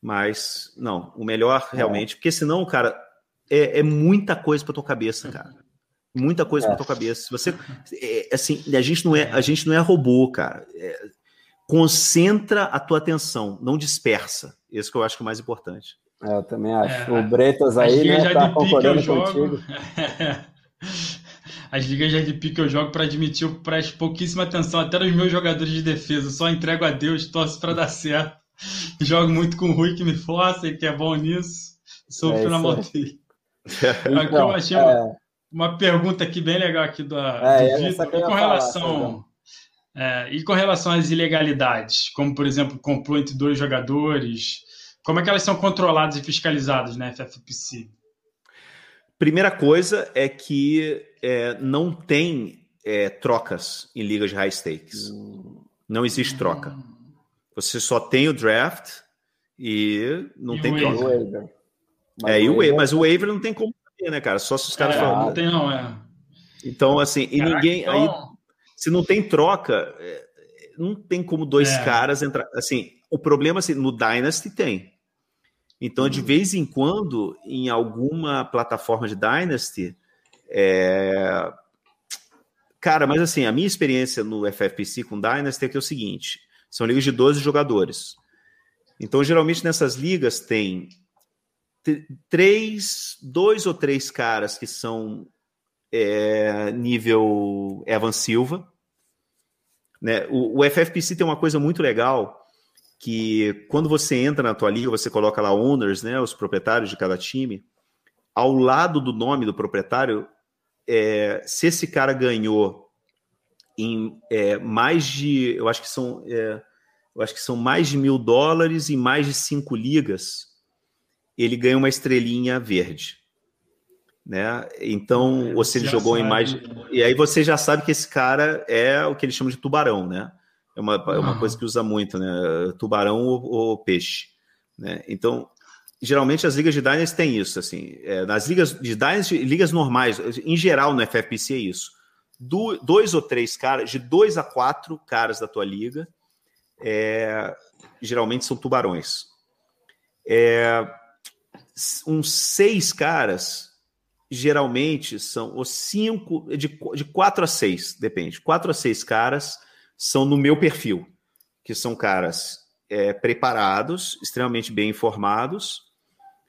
[SPEAKER 3] mas não, o melhor realmente, porque senão, cara, é, é muita coisa para tua cabeça, cara muita coisa é. na tua cabeça. Se você, (laughs) é, assim, a gente não é, a gente não é robô, cara. É, concentra a tua atenção, não dispersa. Isso que eu acho que é o mais importante.
[SPEAKER 1] É, eu também acho. É, o Bretas aí, né, tá concordando contigo.
[SPEAKER 2] As ligas de RDP que eu jogo (laughs) para admitir, eu presto pouquíssima atenção até nos meus jogadores de defesa. só entrego a Deus, torço para dar certo. (laughs) Jogo muito com o Rui que me força e que é bom nisso. Sofro é na mão dele. Então, eu achei é uma pergunta aqui bem legal aqui do, é, do Vitor. com relação é, e com relação às ilegalidades, como por exemplo complô entre dois jogadores, como é que elas são controladas e fiscalizadas na FFPC?
[SPEAKER 3] Primeira coisa é que é, não tem é, trocas em ligas de high stakes. Não existe troca. Você só tem o draft e não e tem troca. Waiver. É, e o waiver, mas o waiver não tem como né, cara? Só se os caras
[SPEAKER 2] é, falam. Não tem, não, é.
[SPEAKER 3] Então, assim, e ninguém. Então... Aí, se não tem troca, é, não tem como dois é. caras entrar. Assim, o problema assim, no Dynasty tem. Então, de uhum. vez em quando, em alguma plataforma de Dynasty, é... cara, mas assim, a minha experiência no FFPC com Dynasty é que é o seguinte: são ligas de 12 jogadores. Então, geralmente nessas ligas tem três, dois ou três caras que são é, nível Evan Silva. Né? O, o, FFPC tem uma coisa muito legal que quando você entra na tua liga, você coloca lá owners, né, os proprietários de cada time. Ao lado do nome do proprietário, é, se esse cara ganhou em é, mais de, eu acho que são, é, eu acho que são mais de mil dólares em mais de cinco ligas, ele ganha uma estrelinha verde. Né? Então, é, você jogou em mais. E aí você já sabe que esse cara é o que eles chamam de tubarão, né? É uma, é uma coisa que usa muito, né? Tubarão ou, ou, peixe. Né? Então, geralmente as ligas de Dynasty têm isso. Assim, é, nas ligas de Dynasty, ligas normais, em geral no FFPC é isso. Do, dois ou três caras, de dois a quatro caras da tua liga, é, geralmente são tubarões. É, uns seis caras, geralmente são os cinco, de, de quatro a seis, depende. Quatro a seis caras são no meu perfil, que são caras é, preparados, extremamente bem informados,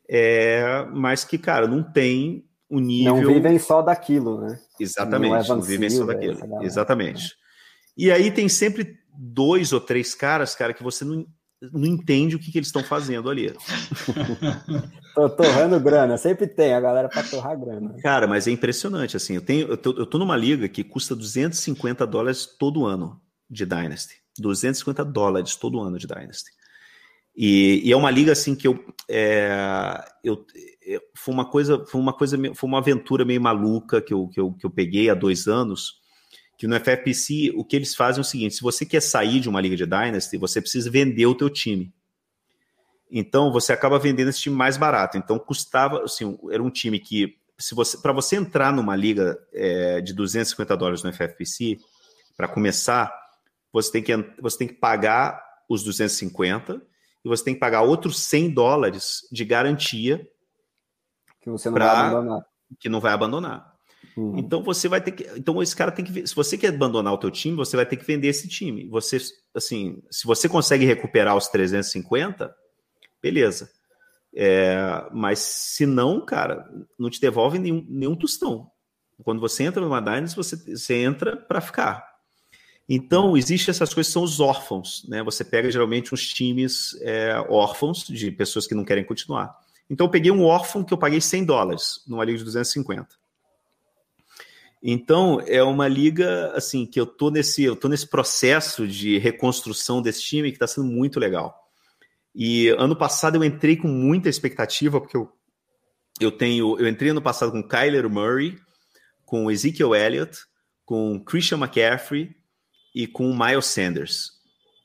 [SPEAKER 3] é, mas que, cara, não tem o nível.
[SPEAKER 1] Não vivem só daquilo, né?
[SPEAKER 3] Exatamente, não, não vivem só daquilo. Exatamente. E aí tem sempre dois ou três caras, cara, que você não, não entende o que, que eles estão fazendo ali. (laughs)
[SPEAKER 1] tô torrando grana, sempre tem a galera para torrar grana.
[SPEAKER 3] Cara, mas é impressionante, assim, eu tenho, eu tô, eu tô numa liga que custa 250 dólares todo ano de Dynasty. 250 dólares todo ano de Dynasty. E, e é uma liga assim que eu, é, eu é, foi uma coisa, foi uma coisa, foi uma aventura meio maluca que eu, que eu, que eu peguei há dois anos. Que no FFPC o que eles fazem é o seguinte: se você quer sair de uma liga de Dynasty, você precisa vender o teu time. Então você acaba vendendo esse time mais barato. Então custava, assim, era um time que se você para você entrar numa liga é, de 250 dólares no FFPC para começar, você tem que você tem que pagar os 250 e você tem que pagar outros 100 dólares de garantia
[SPEAKER 1] que você não pra, vai abandonar.
[SPEAKER 3] Que não vai abandonar. Uhum. Então você vai ter que, então esse cara tem que, se você quer abandonar o teu time, você vai ter que vender esse time. Você, assim, se você consegue recuperar os 350, beleza. É, mas se não, cara, não te devolve nenhum, nenhum tostão. Quando você entra numa Dynasty, você, você entra para ficar. Então, existem essas coisas, são os órfãos, né? Você pega geralmente uns times é, órfãos de pessoas que não querem continuar. Então, eu peguei um órfão que eu paguei 100 dólares numa liga de 250. Então, é uma liga, assim, que eu tô nesse, eu tô nesse processo de reconstrução desse time que está sendo muito legal. E ano passado eu entrei com muita expectativa, porque eu, eu tenho. Eu entrei ano passado com Kyler Murray, com Ezekiel Elliott, com Christian McCaffrey e com Miles Sanders.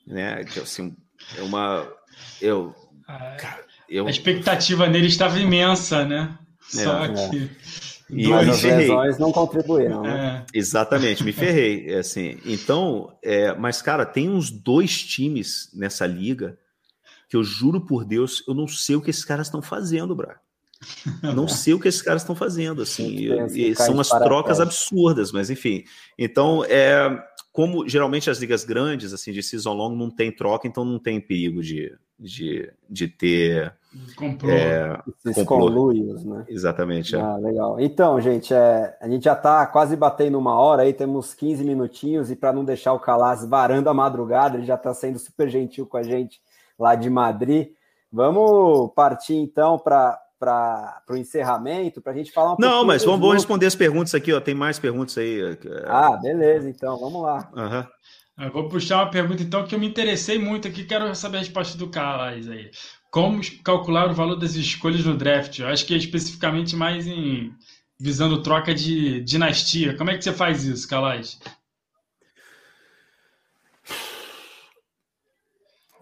[SPEAKER 3] Né? Que assim, é uma. Eu,
[SPEAKER 2] ah, cara, eu... A expectativa nele estava imensa, né?
[SPEAKER 1] É, Só é. E Mas as lesões não contribuíram, né?
[SPEAKER 3] É. Exatamente, me ferrei. (laughs) Assim, então, é, mas, cara, tem uns dois times nessa liga que eu juro por Deus, eu não sei o que esses caras estão fazendo, Bra. Não sei o que esses caras estão fazendo, assim, e, e são as trocas absurdas, mas enfim. Então, é, como geralmente as ligas grandes, assim, de season long, não tem troca, então não tem perigo de, de, de ter.
[SPEAKER 2] Comprou. É,
[SPEAKER 1] conluios, né?
[SPEAKER 3] Exatamente. É.
[SPEAKER 1] Ah, legal. Então, gente, é, a gente já está quase batendo uma hora aí, temos 15 minutinhos, e para não deixar o Calas varando a madrugada, ele já está sendo super gentil com a gente lá de Madrid. Vamos partir então para para o encerramento, para a gente falar um
[SPEAKER 3] Não, mas vamos, vamos, responder as perguntas aqui, ó. Tem mais perguntas aí.
[SPEAKER 1] Ah, beleza, então, vamos lá.
[SPEAKER 2] Uhum. Eu vou puxar uma pergunta, então, que eu me interessei muito aqui, quero saber a resposta do Carlos aí. Como calcular o valor das escolhas no draft? Eu acho que é especificamente mais em visando troca de dinastia. Como é que você faz isso, Calais?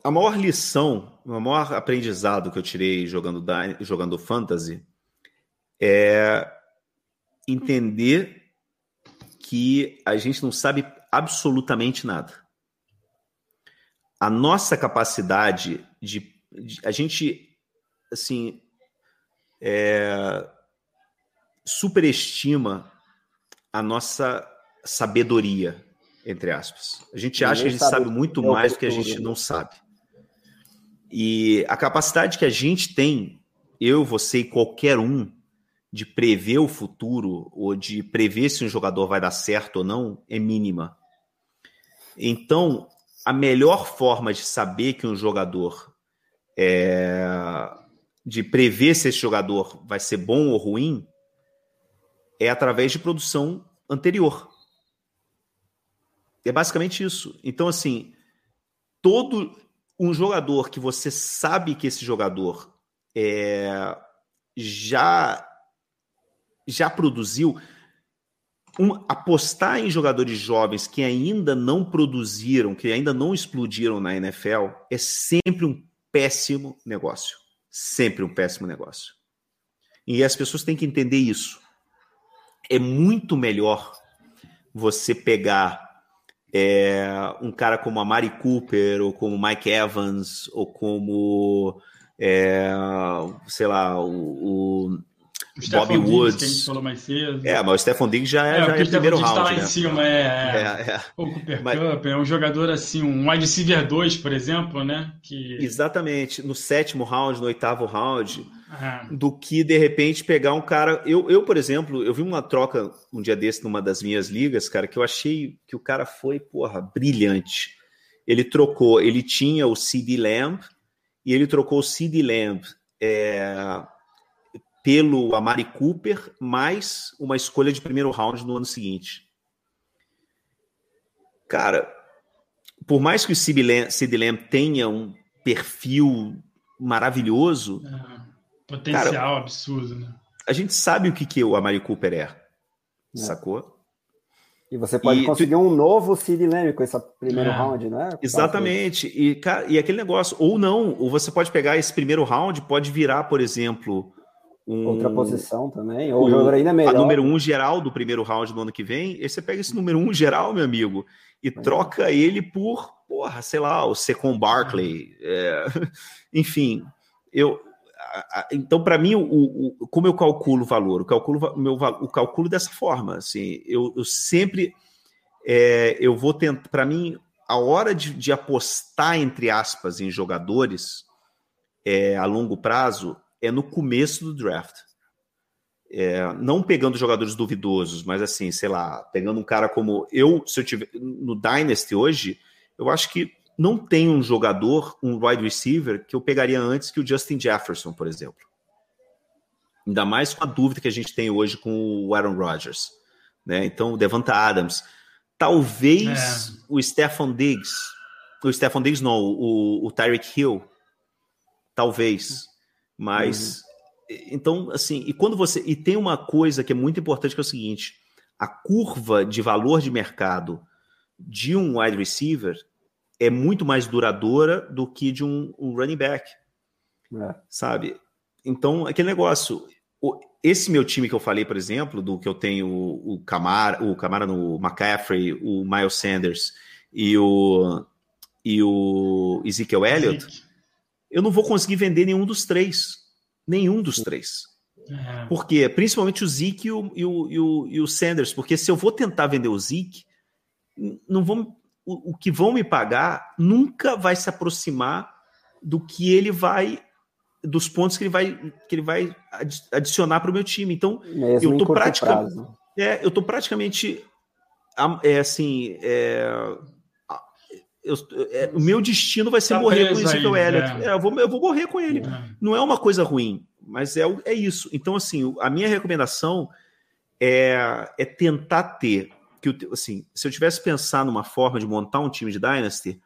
[SPEAKER 3] a maior lição, o maior aprendizado que eu tirei jogando, jogando fantasy é entender que a gente não sabe absolutamente nada. A nossa capacidade de, de a gente assim é, superestima a nossa sabedoria, entre aspas. A gente acha que a gente sabe muito mais do que a gente não sabe. E a capacidade que a gente tem, eu, você e qualquer um, de prever o futuro ou de prever se um jogador vai dar certo ou não é mínima. Então, a melhor forma de saber que um jogador é, de prever se esse jogador vai ser bom ou ruim é através de produção anterior. É basicamente isso. Então, assim, todo um jogador que você sabe que esse jogador é, já já produziu um, apostar em jogadores jovens que ainda não produziram, que ainda não explodiram na NFL, é sempre um péssimo negócio. Sempre um péssimo negócio. E as pessoas têm que entender isso. É muito melhor você pegar é, um cara como a Mari Cooper, ou como Mike Evans, ou como, é, sei lá, o, o Bobby Woods. Que a
[SPEAKER 2] gente falou mais cedo.
[SPEAKER 3] É, mas o Stephen Diggs já é, é, já é primeiro round. Tá lá
[SPEAKER 2] né? em cima, é. é. (laughs) é, é. O Cooper mas... Cup é um jogador assim, um wide receiver 2, por exemplo, né? Que...
[SPEAKER 3] Exatamente, no sétimo round, no oitavo round, do que de repente pegar um cara. Eu, eu, por exemplo, eu vi uma troca um dia desse numa das minhas ligas, cara, que eu achei que o cara foi, porra, brilhante. Ele trocou, ele tinha o CD Lamb e ele trocou o CD Lamb. É, pelo Amari Cooper, mais uma escolha de primeiro round no ano seguinte. Cara, por mais que o Sid Lamb tenha um perfil maravilhoso,
[SPEAKER 2] Potencial Cara, absurdo, né?
[SPEAKER 3] A gente sabe o que, que o Amari Cooper é, é. sacou?
[SPEAKER 1] E você pode e, conseguir um novo Sid Lamb com esse primeiro é. round, né?
[SPEAKER 3] Exatamente. E, cara, e aquele negócio, ou não, ou você pode pegar esse primeiro round, pode virar, por exemplo,
[SPEAKER 1] um, outra posição também, ou o jogador ainda melhor.
[SPEAKER 3] A número um geral do primeiro round do ano que vem, e você pega esse número um geral, meu amigo, e é. troca ele por, porra, sei lá, o Secon Barkley. É, (laughs) enfim, eu. Então, para mim, o, o, como eu calculo o valor? Eu calculo, meu, o calculo dessa forma. Assim, eu, eu sempre é, eu vou tentar. Para mim, a hora de, de, apostar, entre aspas, em jogadores é, a longo prazo é no começo do draft. É, não pegando jogadores duvidosos, mas assim, sei lá, pegando um cara como eu, se eu tiver no Dynasty hoje, eu acho que não tem um jogador, um wide receiver, que eu pegaria antes que o Justin Jefferson, por exemplo. Ainda mais com a dúvida que a gente tem hoje com o Aaron Rodgers. Né? Então, o Devonta Adams. Talvez é. o Stephon Diggs. O Stephon Diggs não, o, o Tyreek Hill. Talvez. Mas. Uhum. Então, assim, e quando você. E tem uma coisa que é muito importante que é o seguinte: a curva de valor de mercado de um wide receiver é muito mais duradoura do que de um, um running back. É. Sabe? Então, aquele negócio. Esse meu time que eu falei, por exemplo, do que eu tenho o Camara, o Camara no McCaffrey, o Miles Sanders e o, e o Ezekiel Elliott, eu não vou conseguir vender nenhum dos três. Nenhum dos três. É. Por quê? Principalmente o Zeke e o, e, o, e, o, Sanders. Porque se eu vou tentar vender o Zeke, não vão, o, o que vão me pagar nunca vai se aproximar do que ele vai dos pontos que ele vai que ele vai adicionar para o meu time. Então, Mesmo eu tô praticamente é, eu tô praticamente é assim, é, eu, é, o meu destino vai ser tá morrer com o Ezekiel Elliott. É. É, eu, vou, eu vou morrer com ele. É. Não é uma coisa ruim, mas é, é isso. Então, assim, a minha recomendação é, é tentar ter que assim, se eu tivesse pensar numa forma de montar um time de Dynasty,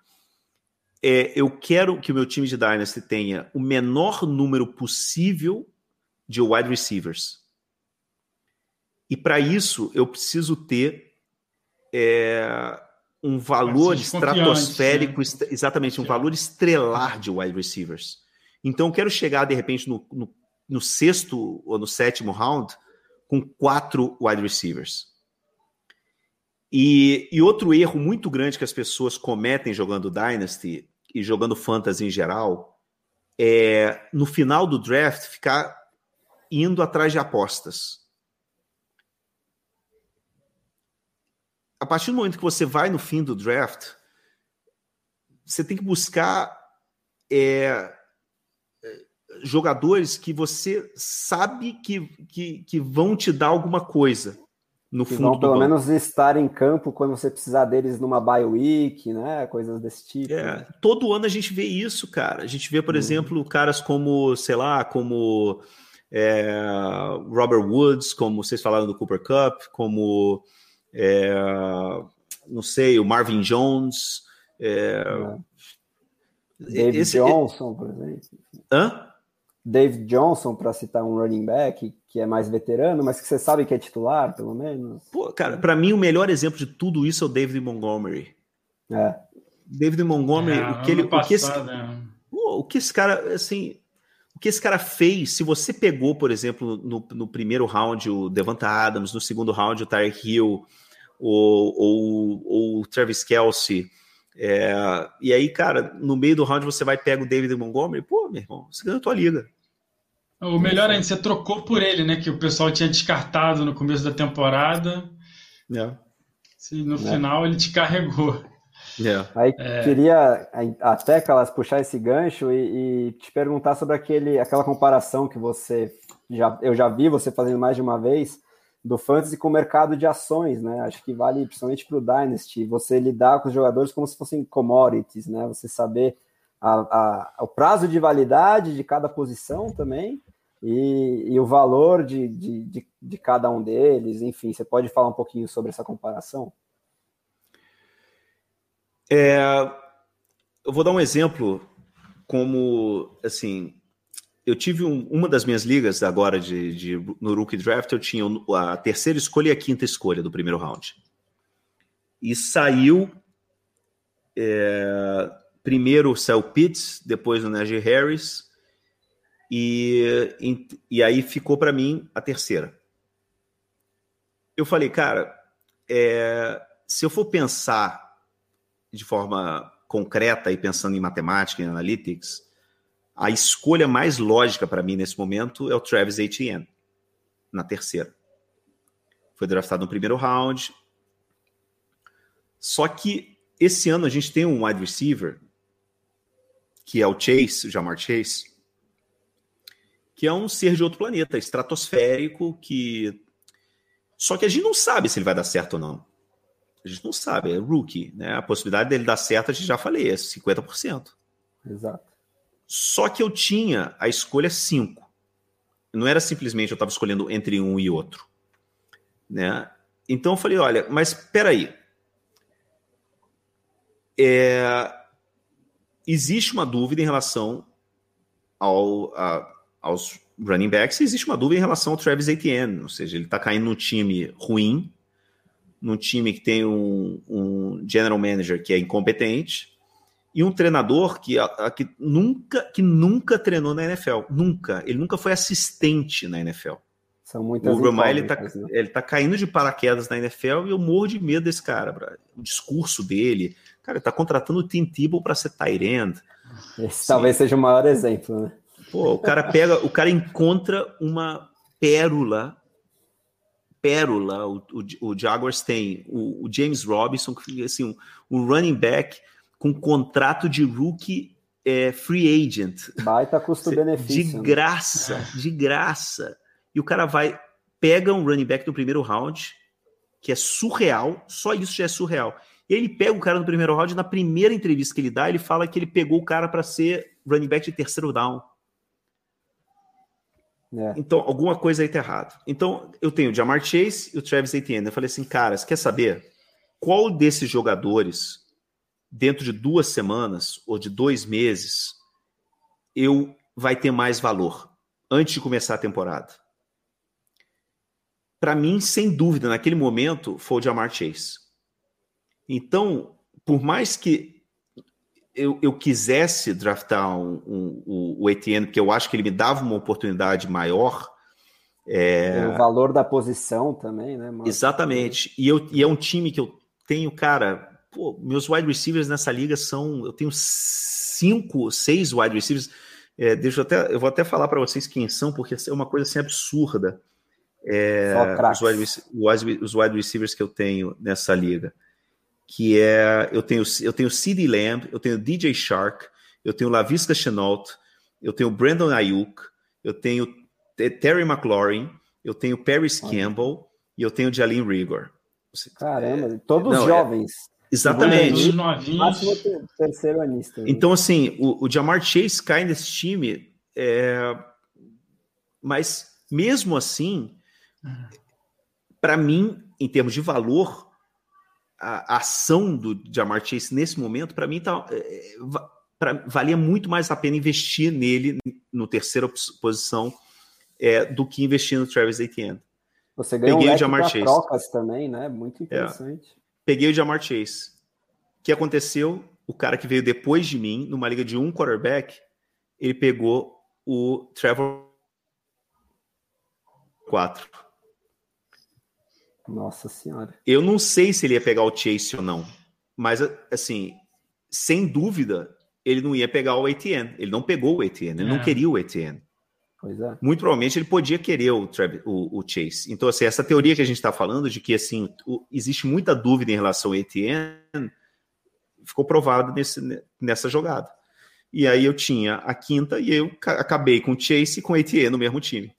[SPEAKER 3] é, eu quero que o meu time de Dynasty tenha o menor número possível de wide receivers. E para isso eu preciso ter é, um valor estratosférico, né? exatamente, um valor estrelar de wide receivers. Então, eu quero chegar, de repente, no, no, no, sexto ou no sétimo round com quatro wide receivers. E, e outro erro muito grande que as pessoas cometem jogando Dynasty e jogando Fantasy em geral é, no final do draft, ficar indo atrás de apostas. A partir do momento que você vai no fim do draft, você tem que buscar é, é, jogadores que você sabe que, que, que, vão te dar alguma coisa no que fundo. Vão
[SPEAKER 1] pelo
[SPEAKER 3] banco.
[SPEAKER 1] menos estar em campo quando você precisar deles numa bye week, né? Coisas desse tipo.
[SPEAKER 3] É, todo ano a gente vê isso, cara. A gente vê, por hum. exemplo, caras como, sei lá, como é, Robert Woods, como vocês falaram do Cooper Cup, como é, não sei, o Marvin Jones. É, é.
[SPEAKER 1] David esse, Johnson, por exemplo.
[SPEAKER 3] Hã?
[SPEAKER 1] David Johnson, para citar um running back que é mais veterano, mas que você sabe que é titular, pelo menos.
[SPEAKER 3] Pô, cara, para mim o melhor exemplo de tudo isso é o David Montgomery.
[SPEAKER 1] É.
[SPEAKER 3] David Montgomery, é, o que ele, passado, o que esse, é. o que esse cara, assim, o que esse cara fez, se você pegou, por exemplo, no, no primeiro round o Devonta Adams, no segundo round o Tyreek Hill, ou, ou, ou Travis Kelsey, é, e aí, cara, no meio do round você vai pegar o David Montgomery, pô, meu irmão, você ganhou a tua liga.
[SPEAKER 2] O melhor ainda, você trocou por ele, né? Que o pessoal tinha descartado no começo da temporada. É. no é. final ele te carregou.
[SPEAKER 1] Yeah. Aí é. queria até elas puxar esse gancho e, e, te perguntar sobre aquele, aquela comparação que você já eu já vi você fazendo mais de uma vez do fantasy com o mercado de ações, né? Acho que vale principalmente para o Dynasty, você lidar com os jogadores como se fossem commodities, né? Você saber a, a, o prazo de validade de cada posição também e, e o valor de, de, de, de cada um deles, enfim, você pode falar um pouquinho sobre essa comparação?
[SPEAKER 3] É, eu vou dar um exemplo como, assim, eu tive um, uma das minhas ligas agora de, de, no Rookie Draft, eu tinha a terceira escolha e a quinta escolha do primeiro round. E saiu. É, primeiro saiu Pitts, depois o Najee Harris, e, e, e aí ficou para mim a terceira. Eu falei, cara, é, se eu for pensar de forma concreta e pensando em matemática e analytics, a escolha mais lógica para mim nesse momento é o Travis Etienne, na terceira. Foi draftado no primeiro round. Só que esse ano a gente tem um wide receiver, que é o Chase, o Jamar Chase, que é um ser de outro planeta, estratosférico, que. Só que a gente não sabe se ele vai dar certo ou não. A gente não sabe, é rookie, né? A possibilidade dele dar certo, a gente já falei, é 50%.
[SPEAKER 1] Exato.
[SPEAKER 3] Só que eu tinha a escolha 5. Não era simplesmente eu estava escolhendo entre um e outro. Né? Então eu falei, olha, mas espera aí. É, existe uma dúvida em relação ao, a, aos running backs, existe uma dúvida em relação ao Travis Etienne, ou seja, ele está caindo num time ruim, num time que tem um, um general manager que é incompetente, e um treinador que, a, que, nunca, que nunca treinou na NFL. Nunca. Ele nunca foi assistente na NFL.
[SPEAKER 1] São muitas
[SPEAKER 3] o Urban ele tá, né? ele tá caindo de paraquedas na NFL e eu morro de medo desse cara. Bro. O discurso dele. Cara, ele tá contratando o Tim Tebow para ser tight end.
[SPEAKER 1] Esse Sim. talvez seja o maior exemplo, né?
[SPEAKER 3] Pô, o cara pega, o cara encontra uma pérola pérola, o, o, o Jaguars tem o, o James Robinson, assim, um, um running back com contrato de rookie é, free agent.
[SPEAKER 1] Baita custo-benefício.
[SPEAKER 3] De né? graça, né? de graça. E o cara vai, pega um running back no primeiro round, que é surreal, só isso já é surreal. E ele pega o cara no primeiro round, na primeira entrevista que ele dá, ele fala que ele pegou o cara para ser running back de terceiro down. É. Então, alguma coisa aí tá errado. Então, eu tenho o Jamar Chase e o Travis Etienne. Eu falei assim, cara, você quer saber qual desses jogadores dentro de duas semanas ou de dois meses, eu vai ter mais valor antes de começar a temporada. Para mim, sem dúvida, naquele momento, foi o Jamar Chase. Então, por mais que eu, eu quisesse draftar um, um, um, o Etienne, porque eu acho que ele me dava uma oportunidade maior.
[SPEAKER 1] É... O valor da posição também, né?
[SPEAKER 3] Exatamente. E, eu, e é um time que eu tenho, cara, pô, meus wide receivers nessa liga são. Eu tenho cinco, seis wide receivers. É, deixa eu, até, eu vou até falar para vocês quem são, porque é uma coisa assim absurda. É, os, wide, os wide receivers que eu tenho nessa liga. Que é. Eu tenho, eu tenho CD Lamb, eu tenho DJ Shark, eu tenho Lavisca Chenault, eu tenho Brandon Ayuk, eu tenho Terry McLaurin, eu tenho Paris Campbell e eu tenho Jalin Rigor.
[SPEAKER 1] Caramba, todos Não, é jovens. É,
[SPEAKER 3] Exatamente.
[SPEAKER 1] Máximo terceiro anista.
[SPEAKER 3] Então, assim, o, o Jamar Chase cai nesse time, é... mas mesmo assim, para mim, em termos de valor, a, a, ação do Jamar Chase nesse momento, para mim, tá, é, pra, valia muito mais a pena investir nele no terceira posição é, do que investir no Travis Etienne.
[SPEAKER 1] Você ganhou Peguei um trocas também, né? Muito é. interessante.
[SPEAKER 3] É. Peguei o Jamar Chase. O que aconteceu? O cara que veio depois de mim, numa liga de um quarterback, ele pegou o Trevor 4.
[SPEAKER 1] Nossa senhora.
[SPEAKER 3] Eu não sei se ele ia pegar o Chase ou não, mas assim, sem dúvida, ele não ia pegar o ATN. Ele não pegou o ATN, ele é. não queria o ATN.
[SPEAKER 1] É.
[SPEAKER 3] Muito provavelmente ele podia querer o, o, o Chase. Então, assim, essa teoria que a gente está falando de que assim o, existe muita dúvida em relação ao Etienne ficou provado nesse, nessa jogada. E aí eu tinha a quinta e eu acabei com o Chase e com o Etienne no mesmo time.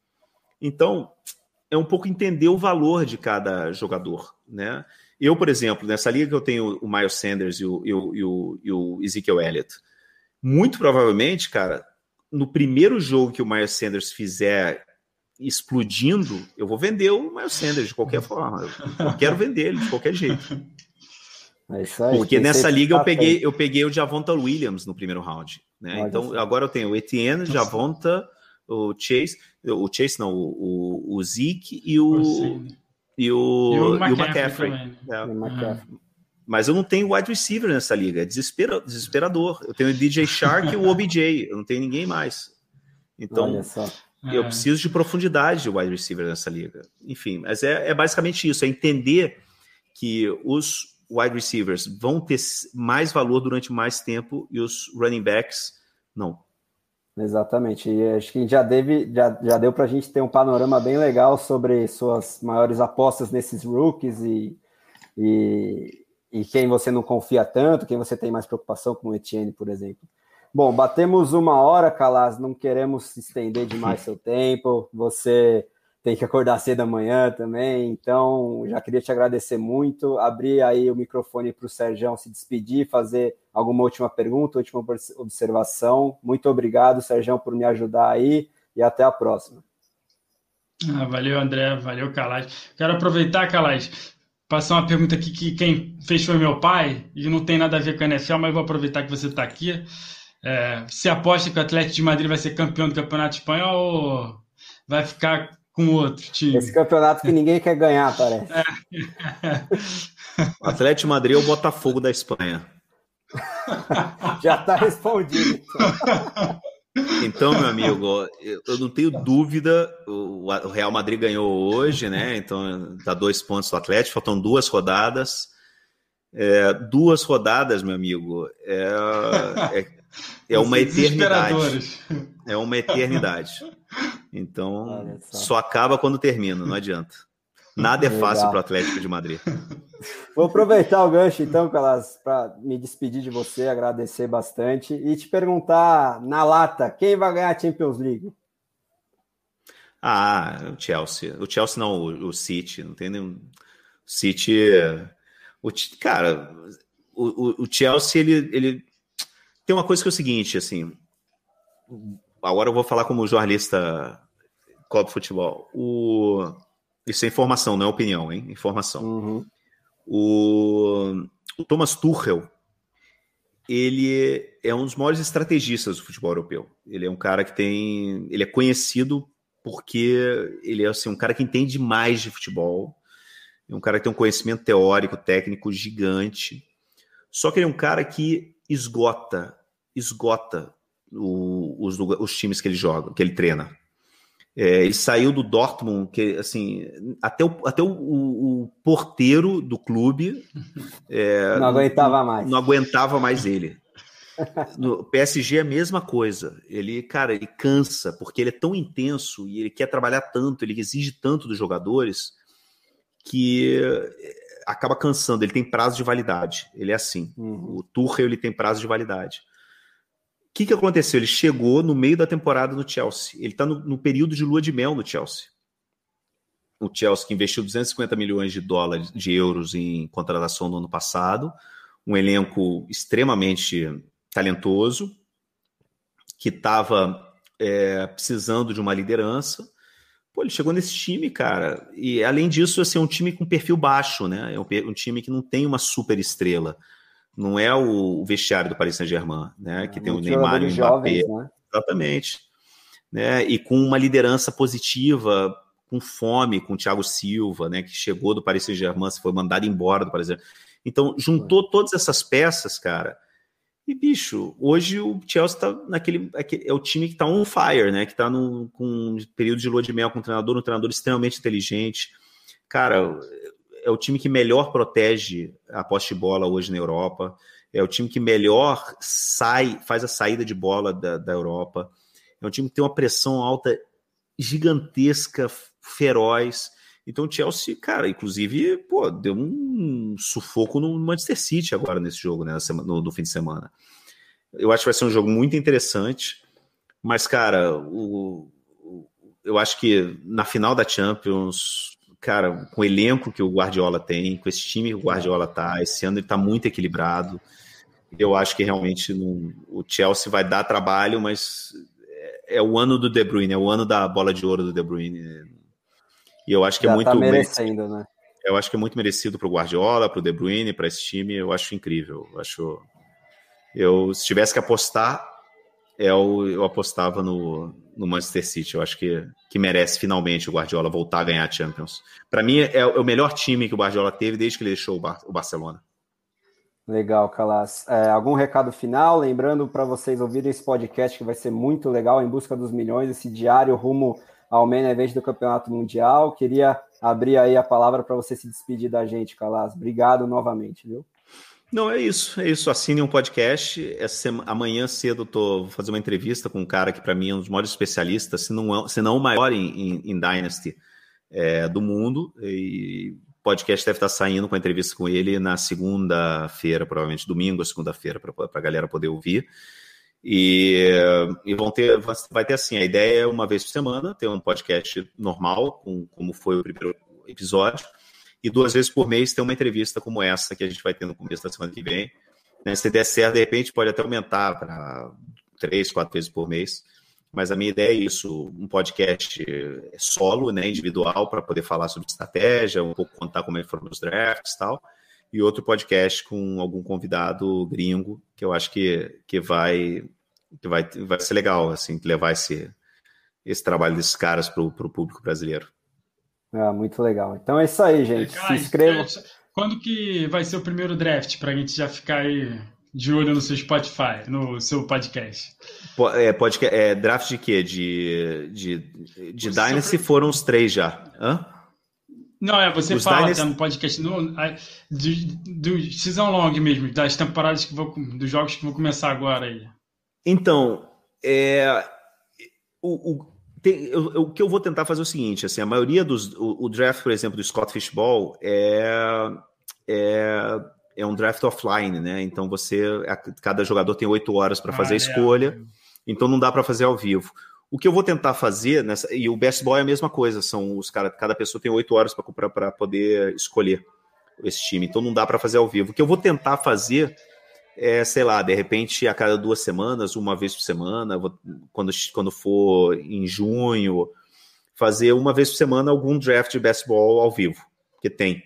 [SPEAKER 3] Então, é um pouco entender o valor de cada jogador, né? Eu, por exemplo, nessa liga que eu tenho o Miles Sanders e o, e o, e o, e o Ezekiel Elliott, muito provavelmente, cara, no primeiro jogo que o Miles Sanders fizer explodindo, eu vou vender o Miles Sanders de qualquer forma. Eu quero vender ele de qualquer jeito. (laughs)
[SPEAKER 1] É aí,
[SPEAKER 3] Porque nessa liga eu peguei, eu peguei o Javonta Williams no primeiro round. Né? Então agora eu tenho o Etienne, Javonta, o Chase, o Chase não, o, o Zeke e o, e o, e o McCaffrey. E o McCaffrey. É. Uhum. Mas eu não tenho wide receiver nessa liga, é desespera, desesperador. Eu tenho o DJ Shark e o OBJ, eu não tenho ninguém mais. Então, eu é. preciso de profundidade de wide receiver nessa liga. Enfim, mas é, é basicamente isso, é entender que os wide receivers vão ter mais valor durante mais tempo e os running backs não.
[SPEAKER 1] Exatamente. E acho que já, deve, já, já deu para a gente ter um panorama bem legal sobre suas maiores apostas nesses rookies e, e, e quem você não confia tanto, quem você tem mais preocupação, como o Etienne, por exemplo. Bom, batemos uma hora, Calas, não queremos estender demais (laughs) seu tempo. Você tem que acordar cedo amanhã também, então já queria te agradecer muito. Abrir aí o microfone para o Sérgio se despedir, fazer alguma última pergunta, última observação. Muito obrigado, Sérgio, por me ajudar aí e até a próxima.
[SPEAKER 2] Ah, valeu, André, valeu, Calais. Quero aproveitar, Calais, passar uma pergunta aqui que quem fez foi meu pai, e não tem nada a ver com a NFL, mas vou aproveitar que você está aqui. É, você aposta que o Atlético de Madrid vai ser campeão do Campeonato Espanhol ou vai ficar com outro time.
[SPEAKER 1] Esse campeonato que ninguém quer ganhar, parece. É. (laughs)
[SPEAKER 3] O Atlético de Madrid é o Botafogo da Espanha. (laughs)
[SPEAKER 1] Já está respondido. (laughs)
[SPEAKER 3] Então. meu amigo, eu não tenho dúvida. O Real Madrid ganhou hoje, né? Então dá dois pontos do Atlético, faltam duas rodadas. É, duas rodadas, meu amigo, é, é, é uma eternidade. É uma eternidade. Então, só. acaba quando termina, não adianta. Nada é fácil para o Atlético de Madrid. (laughs)
[SPEAKER 1] Vou aproveitar o gancho, então, para me despedir de você, agradecer bastante e te perguntar na lata: quem vai ganhar a Champions League?
[SPEAKER 3] Ah, o Chelsea. O Chelsea não, o, o City. Não tem nenhum. O City. O, cara, o, o, o Chelsea, ele, ele. Tem uma coisa que é o seguinte, assim agora eu vou falar como jornalista clube futebol. O, isso é informação, não é opinião, hein? Informação. Uhum. O, o Thomas Tuchel, ele é um dos maiores estrategistas do futebol europeu. Ele é um cara que tem, ele é conhecido porque ele é assim, um cara que entende demais de futebol. É um cara que tem um conhecimento teórico, técnico gigante. Só que ele é um cara que esgota, esgota o, os, os, times que ele joga, que ele treina. É, ele saiu do Dortmund, que assim, até o, até o, o, o porteiro do clube
[SPEAKER 1] é, não aguentava mais.
[SPEAKER 3] Não, aguentava mais ele. No PSG é a mesma coisa. Ele, cara, ele cansa, porque ele é tão intenso e ele quer trabalhar tanto, ele exige tanto dos jogadores que acaba cansando. Ele tem prazo de validade. Ele é assim. Uhum. O Tuchel ele tem prazo de validade que, que aconteceu? Ele chegou no meio da temporada no Chelsea. Ele está no, no, período de lua de mel no Chelsea. O Chelsea que investiu 250 milhões de dólares, de euros em contratação no ano passado, um elenco extremamente talentoso, que estava é, precisando de uma liderança. Pô, ele chegou nesse time, cara. E além disso, assim, é um time com perfil baixo, né? É um, um time que não tem uma super estrela não é o vestiário do Paris Saint-Germain, né? Que é, tem o Neymar e o Mbappé. né? Exatamente. Né? E com uma liderança positiva, com fome, com o Thiago Silva, né? Que chegou do Paris Saint-Germain, foi mandado embora do Paris Saint-Germain. Então, juntou é. todas essas peças, cara. E, bicho, hoje o Chelsea tá naquele. É o time que tá on fire, né? Que tá no, com um período de lua de mel com um treinador, um treinador extremamente inteligente. Cara, é o time que melhor protege a poste bola hoje na Europa, é o time que melhor sai, faz a saída de bola da, da Europa, é um time que tem uma pressão alta gigantesca, feroz. Então o Chelsea, cara, inclusive, pô, deu um sufoco no Manchester City agora nesse jogo, né, no, no fim de semana. Eu acho que vai ser um jogo muito interessante, mas, cara, o, eu acho que na final da Champions cara, com o elenco que o Guardiola tem, com esse time que o Guardiola tá, esse ano ele tá muito equilibrado. Eu acho que realmente não, o Chelsea vai dar trabalho, mas é, é, o ano do De Bruyne, é o ano da bola de ouro do De Bruyne. E eu acho que é Já é muito
[SPEAKER 1] tá merecendo, né?
[SPEAKER 3] Eu acho que é muito merecido para o Guardiola, para o De Bruyne, para esse time. Eu acho incrível. Eu acho, eu se tivesse que apostar, eu, é eu apostava no, no Manchester City. Eu acho que, que merece finalmente o Guardiola voltar a ganhar a Champions. Para mim, é, é, o melhor time que o Guardiola teve desde que ele deixou o, Bar, o Barcelona.
[SPEAKER 1] Legal, Calas. É, algum recado final? Lembrando para vocês ouvirem esse podcast que vai ser muito legal, Em Busca dos Milhões, esse diário rumo ao main event do Campeonato Mundial. Queria abrir aí a palavra para você se despedir da gente, Calas. Obrigado novamente, viu?
[SPEAKER 3] Não, é isso, é isso. Assine um podcast. Essa semana, amanhã cedo tô vou fazer uma entrevista com um cara que para mim é um dos maiores especialistas, se não, é, se não o maior em, em, em Dynasty é, do mundo. E o podcast deve estar saindo com a entrevista com ele na segunda-feira, provavelmente domingo ou segunda-feira, para a galera poder ouvir. E, e, vão ter, vai ter assim, a ideia é uma vez por semana ter um podcast normal, com, como foi o primeiro episódio e duas vezes por mês ter uma entrevista como essa que a gente vai ter no começo da semana que vem. Né? Se der certo, de repente pode até aumentar para três, quatro vezes por mês. Mas a minha ideia é isso, um podcast solo, né, individual, para poder falar sobre estratégia, um pouco contar como é que foram os drafts e tal, e outro podcast com algum convidado gringo, que eu acho que, que vai que vai, vai ser legal, assim, levar esse, esse trabalho desses caras para o público brasileiro.
[SPEAKER 1] Ah, muito legal. Então é isso aí, gente. Se inscrevam.
[SPEAKER 2] Quando que vai ser o primeiro draft para a gente já ficar aí de olho no seu Spotify, no seu podcast?
[SPEAKER 3] É, podcast, é draft de quê? De, de, de Dynasty seu... foram os três já. Hã?
[SPEAKER 2] Não, é, você os fala Dynasty... tá, no podcast no, do, do Season Long mesmo, das temporadas que vou, dos jogos que vão começar agora aí.
[SPEAKER 3] Então, é, o, o tem, eu, eu, o que eu vou tentar fazer é o seguinte, assim, a maioria dos... O, o draft, por exemplo, do Scott Fishball é, é, é um draft offline, né? Então você... Cada jogador tem oito horas para fazer ah, a é. escolha, é. então não dá para fazer ao vivo. O que eu vou tentar fazer, nessa, e o best ball é a mesma coisa, são os cara, cada pessoa tem oito horas para poder escolher esse time, então não dá para fazer ao vivo. O que eu vou tentar fazer é, sei lá, de repente a cada duas semanas, uma vez por semana, quando, quando for em junho, fazer uma vez por semana algum draft de baseball ao vivo, que tem.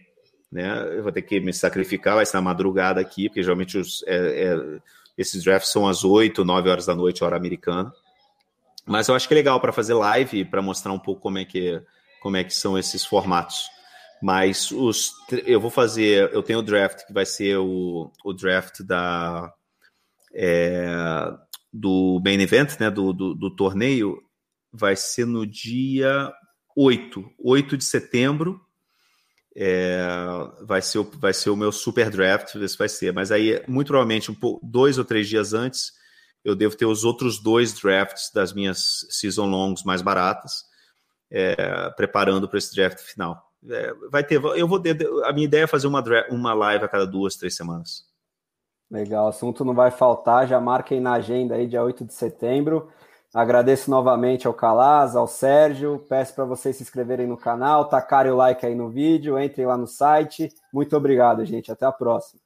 [SPEAKER 3] Né? Eu vou ter que me sacrificar, vai ser na madrugada aqui, porque geralmente os, é, é, esses drafts são às 8, 9 horas da noite, hora americana. Mas eu acho que é legal para fazer live, para mostrar um pouco como é que, como é que são esses formatos. Mas os, eu vou fazer. Eu tenho o draft que vai ser o, o draft da, é, do main event, né? Do, do, do, torneio. Vai ser no dia 8, 8 de setembro. É, vai, ser o, vai ser o meu super draft, ver se vai ser. Mas aí, muito provavelmente, um dois ou três dias antes, eu devo ter os outros dois drafts das minhas season longs mais baratas, é, preparando para esse draft final. É, vai ter. Eu vou ter. A minha ideia é fazer uma, uma live a cada duas, três semanas.
[SPEAKER 1] Legal, assunto não vai faltar. Já marquem na agenda aí, dia 8 de setembro. Agradeço novamente ao Calaz, ao Sérgio. Peço para vocês se inscreverem no canal, tacarem o like aí no vídeo, entrem lá no site. Muito obrigado, gente. Até a próxima.